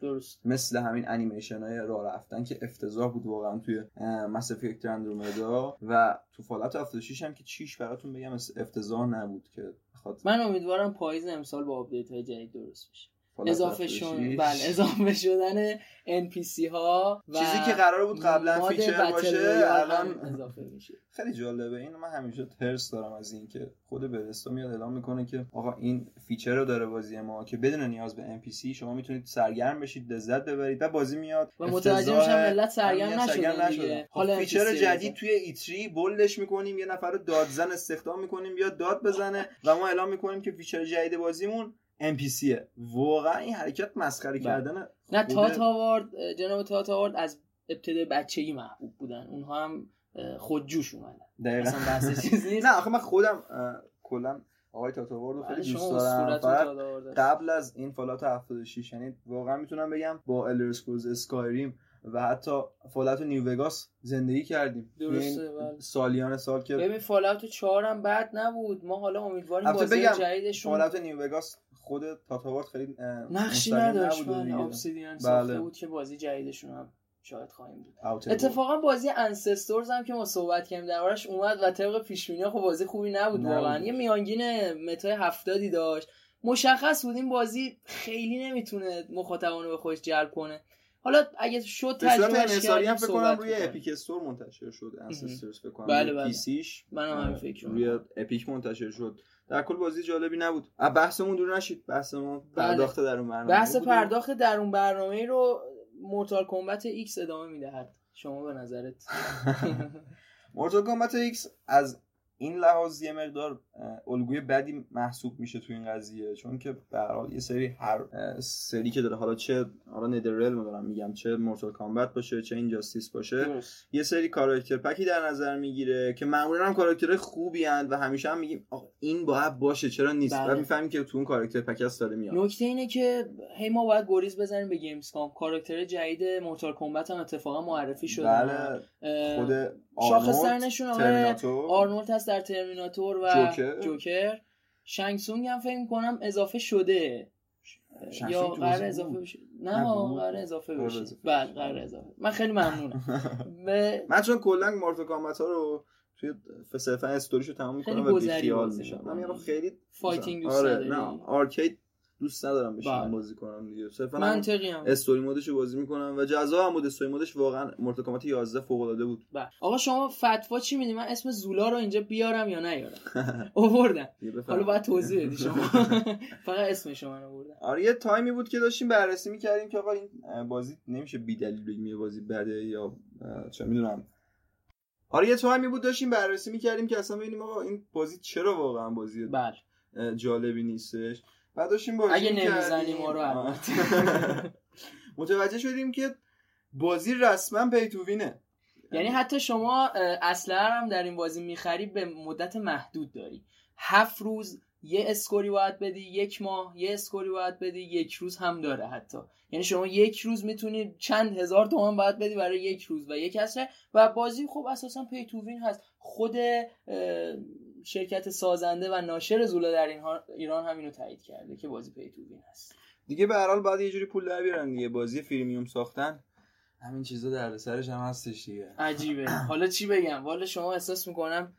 درست. مثل همین انیمیشن های راه رفتن که افتضاح بود واقعا توی مس افکت اندرومدا و تو فالات 76 هم که چیش براتون بگم افتضاح نبود که بخاطر من امیدوارم پاییز امسال با update های جدید درست بشه. اضافه 76. شدن بله اضافه شدن NPC ها و چیزی که قرار بود قبلا feature باشه الان اضافه میشه خیلی جالبه اینو من همیشه ترس دارم از این که خود Bethesda میاد اعلام می‌کنه که آقا این feature رو داره بازی ما که بدون نیاز به NPC شما می‌تونید سرگرم بشید لذت ببرید و بازی میاد و متوجه میشم ملت سرگرم نشدن. خب حالا feature جدید. توی E3 bold ش می‌کنیم یه نفر رو دادزن استخدام می‌کنیم بیاد داد بزنه و ما اعلام می‌کنیم که feature جدید بازیمون NPC ه واقعا این حرکت مسخره بله. کردن نه خود- Todd Howard جناب Todd Howard از ابتدای بچگی محبوب بودن. اونها هم خودجوش اومدن. دقیقاً. اصلا بحث چیزی نیست. نه آخه من خودم کلا آقای Todd Howard رو بله، خیلی دوست دارم. Todd. قبل از این Fallout 76 یعنی واقعا می‌تونم بگم با Elder Scrolls Skyrim و حتی Fallout New Vegas زندگی کردیم. درسته، یعنی بله. سالیان سال که ببین Fallout 4 هم بد نبود. ما حالا امیدواریم بازی جدیدشون Fallout New Vegas خود Todd Howard خیلی نقشی نداشت من دیگه. Obsidian ساخته بله. بود که بازی جدیدشون هم شاید خواهیم بود اتفاقا بازی Ancestors هم که ما صحبت کردیم دربارش اومد و طبق پیش بینی خب بازی خوبی نبود. واقعا یه میانگین Meta ی هفتادی داشت مشخص بود این بازی خیلی نمی‌تونه مخاطبان رو به خودش جلب کنه حالا اگه شد به صورت تجربهش انحصاری هم کردیم فکر کنم روی. Epic Store منتشر شد Ancestors فکر کنم بله، روی بله. PC ش منم همین آره، فکر روی می‌کنم. Epic منتشر شد در کل بازی جالبی نبود بحثمون دور نشید بحث ما بله. پرداخت در اون برنامه بحث. پرداخت در اون برنامه رو Mortal Kombat X ادامه می‌دهد شما به نظرت Mortal Kombat X از این لحاظ یه مقدار الگوی بدی محسوب میشه تو این قضیه چون که به حال یه سری هر سری که داره حالا چه حالا NetherRealm دارم میگم چه Mortal Kombat باشه چه Injustice باشه درست. یه سری character pack ی در نظر می‌گیره که معمولا هم کاراکترهای خوبی هستند و همیشه هم میگیم این باید باشه چرا نیست؟ بله. و می‌فهمیم که تو اون character pack هست داره میاد. نکته اینه که هی ما باید گریز بزنیم به Gamescom کاراکتر جدید Mortal Kombat هم اتفاقا معرفی شده. بله. خود آرنولد سرنشون آرنولد هست در Terminator و Joker. Joker Shang Tsung هم فکر می‌کنم اضافه شده یا تو قرار اضافه. بشه نه. قرار اضافه بشه بله بشه. قرار اضافه من خیلی ممنونم به- من چون کلا Mortal Kombat ها رو توی صرفا استوریشو تمام می‌کنم و بازی میشم می‌کنی. من خیلی fighting دوست آره؟ نه arcade دوست ندارم بشینم بله. بازی کنم دیگه. صرفا منطقی هم story mode ش رو بازی می‌کنم و جذاب هم بود. story mode ش واقعا Mortal Kombat 11 فوق العاده بود. بله. آقا شما فتوا چی میدی؟ من اسم زولا رو اینجا بیارم یا نیارم؟ آوردم. حالا باید توضیح بدی شما. فقط اسم شما رو آوردم. آره یه تایمی بود که داشتیم بررسی می‌کردیم که آقا این بازی نمیشه بی دلیل بگیم یه بازی بده یا چه می‌دونم. آره یه تایمی بود داشتیم بررسی می‌کردیم که اصلا ببینیم آقا این بازی چرا واقعا بازی بله. جالبی نیستش. بعد داشتیم بازی اگه. نمی‌زنی ما رو. متوجه شدیم که بازی رسما پیتووینه یعنی حتی شما اسلحه هم در این بازی می‌خری به مدت محدود داری. هفت روز یه اسکوری باید بدی یک ماه یه اسکوری باید بدی یک روز هم داره حتی. یعنی شما یک روز می‌تونی چند هزار تومان باید بدی برای یک روز و یک اسلحه و بازی خب اساسا pay to win هست. خود شرکت سازنده و ناشر زولا در این ها- ایران هم اینو تایید کرده که بازی pay to win هست. دیگه به هر حال باید یه جوری پول در بیارن دیگه. بازی freemium ساختن. همین چیزا دردسرش هم هستش دیگه. عجیبه. حالا چی بگم؟ والا شما احساس می‌کنم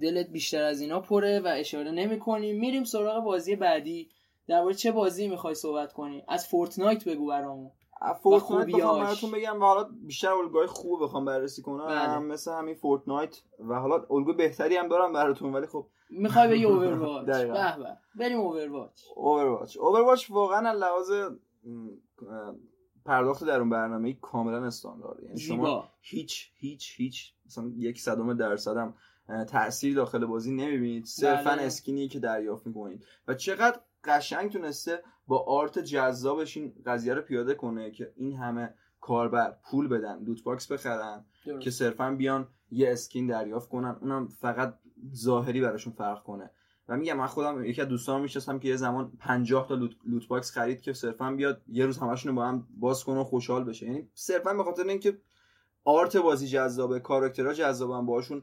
دلت بیشتر از اینا پره و اشاره نمی کنیم میریم سراغ بازی بعدی. درباره چه بازی می‌خوای صحبت کنی؟ از Fortnite بگو برامون. Fortnite بخوام براتون بگم و حالا بیشتر الگوهای خوب بخوام بررسی کنم. بله. مثل همین Fortnite و حالا الگو بهتری هم دارم براتون ولی خب می‌خوای بگی Overwatch به به. بریم Overwatch Overwatch Overwatch واقعا لحاظ پرداخت درون برنامه کاملا استاندارد یعنی شما هیچ هیچ هیچ مثلا یک صدم درصد هم تاثیر داخل بازی نمی‌بینید. صرفا بله. skin ی که دریافت می‌کنید. و چقدر قشنگ تونسته با art جذابش این قضیه رو پیاده کنه که این همه کاربر پول بدن loot box بخرن که صرفا بیان یه skin دریافت کنن اونم فقط ظاهری براشون فرق کنه. و میگم من خودم یکی از دوستان می‌شناسم که یه زمان 50 تا loot box خرید که صرفا بیاد یه روز همشون رو با هم باز کنه و خوشحال بشه. یعنی صرفا به خاطر اینکه art بازی جذابه کاراکترها جذابن باشون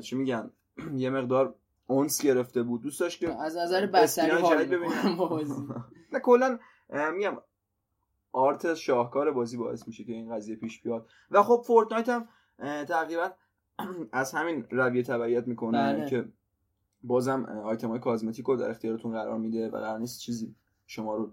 چی میگن؟ یه مقدار انس گرفته بود. دوست داشت که از نظر بصری حال نه کلا میگم آرت شاهکار بازی باعث میشه که این قضیه پیش بیاد. و خب فورتنایت هم تقریبا از همین رویه تبعیت می‌کنه بله. که بازم آیتم های کازمتیک رو در اختیارتون قرار میده و قرار نیست چیزی شما رو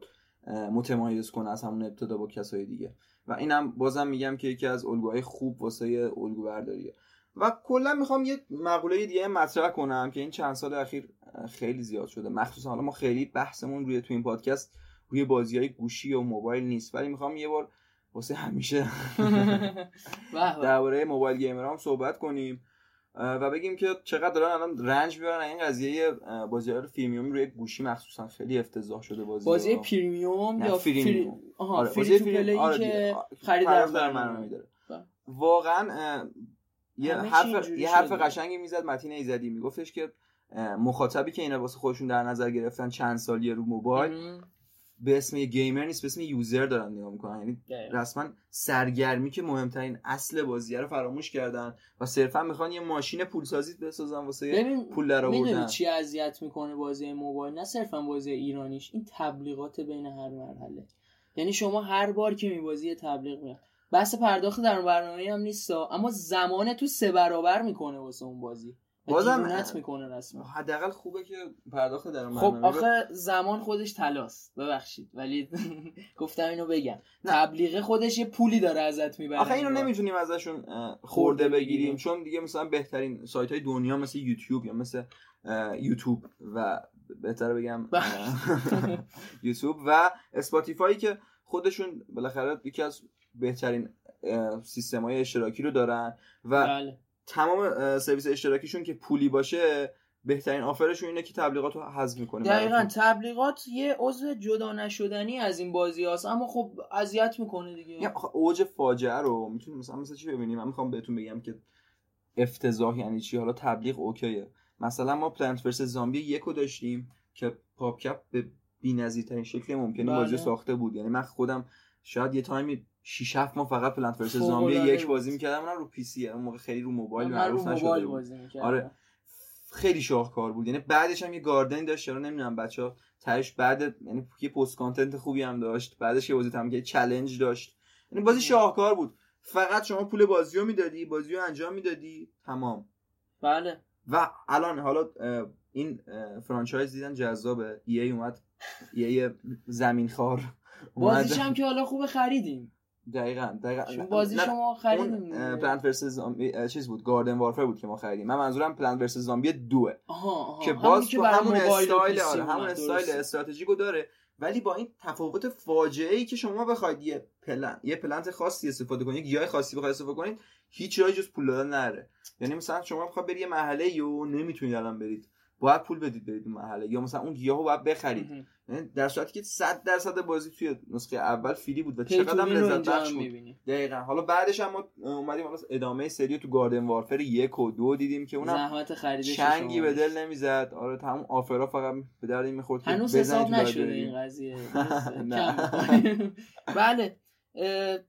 متمایز کنه از همون ابتدا با کسای دیگه. و اینم بازم میگم که یکی از الگوهای خوب واسه الگو برداریه. و کلا می‌خوام یه مقوله دیگه مطرح کنم که این چند سال اخیر خیلی زیاد شده. مخصوصا حالا ما خیلی بحثمون روی تو این پادکست روی بازی های گوشی و موبایل نیست ولی می‌خوام یه بار واسه همیشه درباره موبایل گیمر هم صحبت کنیم. و بگیم که چقدر دارن الان رنج می‌برن این قضیه بازی های فریمیوم روی گوشی مخصوصا خیلی افتضاح شده بازی بازی پریمیوم یا فری آها آره. فری تو آره که خرید در داره بله. واقعا یه حرف یه حرف قشنگی می‌زد متین ایزدی میگفتش که مخاطبی که اینا واسه خودشون در نظر گرفتن چند سالیه رو موبایل به اسم یه گیمر نیست به اسم یوزر دارن نگاه می‌کنن. یعنی رسما سرگرمی که مهمترین اصل بازی رو فراموش کردن و صرفا می‌خوان یه ماشین پولسازی بسازن واسه پول در آوردن. چی اذیت می‌کنه بازی موبایل؟ نه صرفا بازی ایرانیش این تبلیغات بین هر مرحله. یعنی شما هر بار که میبازی تبلیغ میاد بحث پرداخت در برنامه هم نیست. اما زمان تو سه برابر می‌کنه واسه اون بازی. بازم می‌کنه رسما. حداقل خوبه که پرداخت در خب آخه زمان خودش تلاست. ببخشید. ولی گفتم اینو بگم. تبلیغ خودش یه پولی داره ازت می‌بره. آخه اینو نمی‌تونیم ازشون خورده بگیریم. چون دیگه مثلا بهترین سایت های دنیا مثل یوتیوب یا مثل یوتیوب و بهتر بگم یوتیوب و اسپاتیفای که خودشون بالاخره یکی از بهترین سیستم های اشتراکی رو دارن و بله. تمام سرویس اشتراکیشون که پولی باشه بهترین offer شون اینه که تبلیغات رو حذف می‌کنه دقیقا تبلیغات یه عضو جدا نشدنی از این بازی هست اما خب اذیت می‌کنه دیگه. اوج فاجعه رو می‌تونیم مثلا مثلا چی ببینیم؟ من می‌خوام بهتون بگم که افتضاح یعنی چی؟ حالا تبلیغ okay ه. مثلا ما Plants vs. Zombies یکو داشتیم که پاپ به بی‌نظیرترین شکل بازی بله. ساخته بود. یعنی من خودم شاید یه تایمی 6 7 ماه فقط Plants vs. Zombies یک بازی می‌کردم. اونم رو PC اون موقع خیلی رو موبایل معروف نشده بود. آره. خیلی شاهکار بود. یعنی بعدش هم یه garden داشت چرا نمی‌دونم بچا تاش بعد یعنی یه post content خوبی هم داشت. بعدش یه بازی هم که چالش داشت. یعنی بازی شاهکار بود. فقط شما پول بازی رو می‌دادی بازی رو انجام می‌دادی. تمام. بله. و الان حالا این franchise دیدن جذابه. EA اومد EA زمین خوار بازیش هم که حالا خوبه خریدیم. دقیقا دقیقا. بازی شما خریدیم Plants vs. Zombies چیز بود Garden Warfare بود که ما خریدیم. من منظورم Plants vs. Zombies دوه که باز تو همون استایل آره همون استایل استراتژیکو داره. ولی با این تفاوت فاجعه ای که شما بخواید یه پلن یه plant خاصی استفاده کنید یه خاصی بخواید استفاده کنید هیچ جایی جز پول دادن نره. یعنی مثلا شما بخواید برید یه محله یو نمی‌تونید الان برید باید پول بدید برید اون محله یا مثلا اون گیاهو باید بخرید. یعنی در صورتی که 100 درصد بازی توی نسخه اول فری بود و چقدر هم لذت بخش بود. دقیقا. حالا بعدش هم ما اومدیم حالا ادامه سری تو گاردن وارفر یک و دو دیدیم که اونم زحمت خریدش چنگی به دل نمی‌زد. آره تمام آفرها فقط به درد می‌خورد که هنوز حساب نشده این قضیه. بله.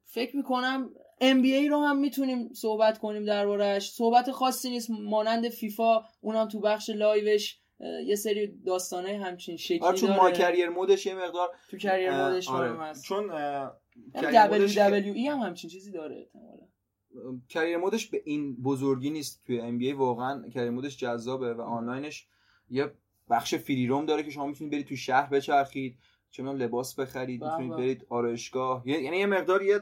فکر می‌کنم NBA رو هم می‌تونیم صحبت کنیم دربارهش صحبت خاصی نیست مانند فیفا اونم تو بخش live ش یه سری داستانه همچین شکلی آره چون ما career mode ش یه مقدار تو career mode ش آره. هست. چون WWE ای هم همچین چیزی داره احتمالاً. career mode ش به این بزرگی نیست توی NBA واقعا career mode ش جذابه و آنلاینش یه بخش free roam داره که شما می‌تونید برید تو شهر بچرخید چه لباس بخرید می‌تونید برید آرایشگاه. یعنی یه مقدار یه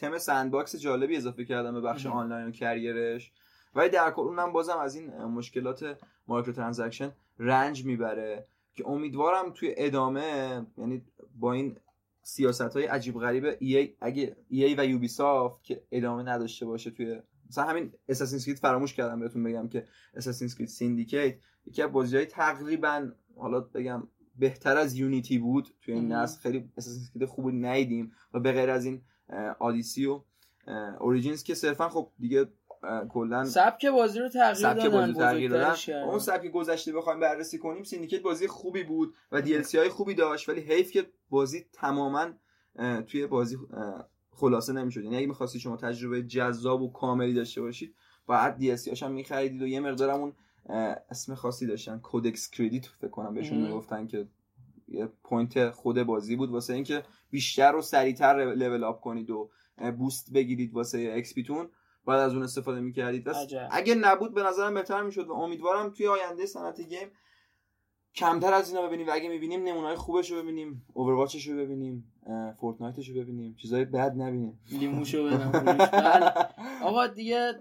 theme sandbox جالبی اضافه کردن به بخش آنلاین و career ش. ولی در کل اونم بازم از این مشکلات microtransaction رنج می‌بره که امیدوارم توی ادامه یعنی با این سیاست های عجیب غریب EA, اگه EA و Ubisoft که ادامه نداشته باشه توی مثلا همین Assassin's فراموش کردم بهتون بگم که Assassin's Creed Syndicate یکی از بازی‌های تقریبا حالا بگم بهتر از Unity بود توی این نسل. خیلی Assassin's خوبی ندیدیم و به غیر از این آدیسی و Origins که صرفا خب دیگه کلا سبک بازی رو تغییر سبک بازی تغییر دادن. اون سبک گذشته بخوایم بررسی کنیم Syndicate بازی خوبی بود و DLC های خوبی داشت ولی حیف که بازی تماما توی بازی خلاصه نمی‌شد. یعنی اگه می‌خواستی شما تجربه جذاب و کاملی داشته باشید باید DLC هم می‌خریدید و یه مقدارمون اسم خاصی داشتن Helix Credit فکر کنم بهشون می‌گفتن که یه point خود بازی بود. واسه اینکه بیشتر و سریعتر level up کنید و boost بگیرید واسه XP تون بعد از اون استفاده می‌کردید. اگه نبود به نظرم بهتر می‌شد و امیدوارم توی آینده صنعت game کمتر از اینا ببینیم. و اگه می‌بینیم نمونای خوبش رو ببینیم Overwatch ش رو ببینیم Fortnite ش رو ببینیم. چیزای بد نبینیم. لیموشو ببینیم آقا دیگه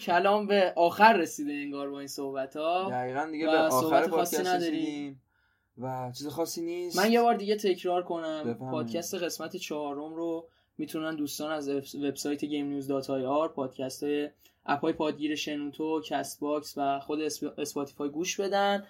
کلام به آخر رسیده انگار با این صحبت ها دقیقا دیگه به آخر خاصی نداریم. و چیز خاصی نیست. من یه بار دیگه تکرار کنم پادکست قسمت چهارم رو می‌تونن دوستان از وبسایت Game News dot IR پادکست های app ای پادگیر شنوتو Castbox و خود Spotify گوش بدن.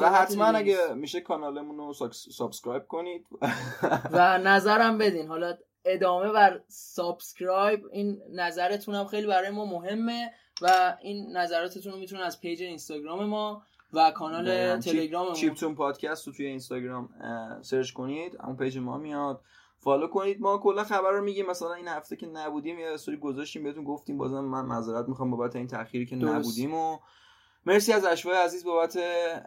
و حتما اگه میشه کانالمون رو subscribe کنید. و نظرم بدین. حالا ادامه بر subscribe این نظرتون هم خیلی برای ما مهمه و این نظراتتون رو می‌تونن از page اینستاگرام ما و کانال تلگرام چیپتون پادکست رو توی اینستاگرام search کنید اون page ما میاد. follow کنید. ما کلا خبر رو میگیم. مثلا این هفته که نبودیم یه استوری گذاشتیم بهتون گفتیم بازم من معذرت می‌خوام بابت این تأخیری که نبودیم و مرسی از اشوای عزیز بابت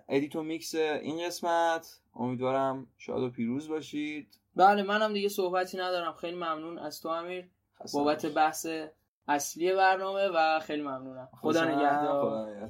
edit و میکس این قسمت. امیدوارم شاد و پیروز باشید. بله منم دیگه صحبتی ندارم. خیلی ممنون از تو امیر. بابت بحث اصلی برنامه و خیلی ممنونم. خدا نگهدار.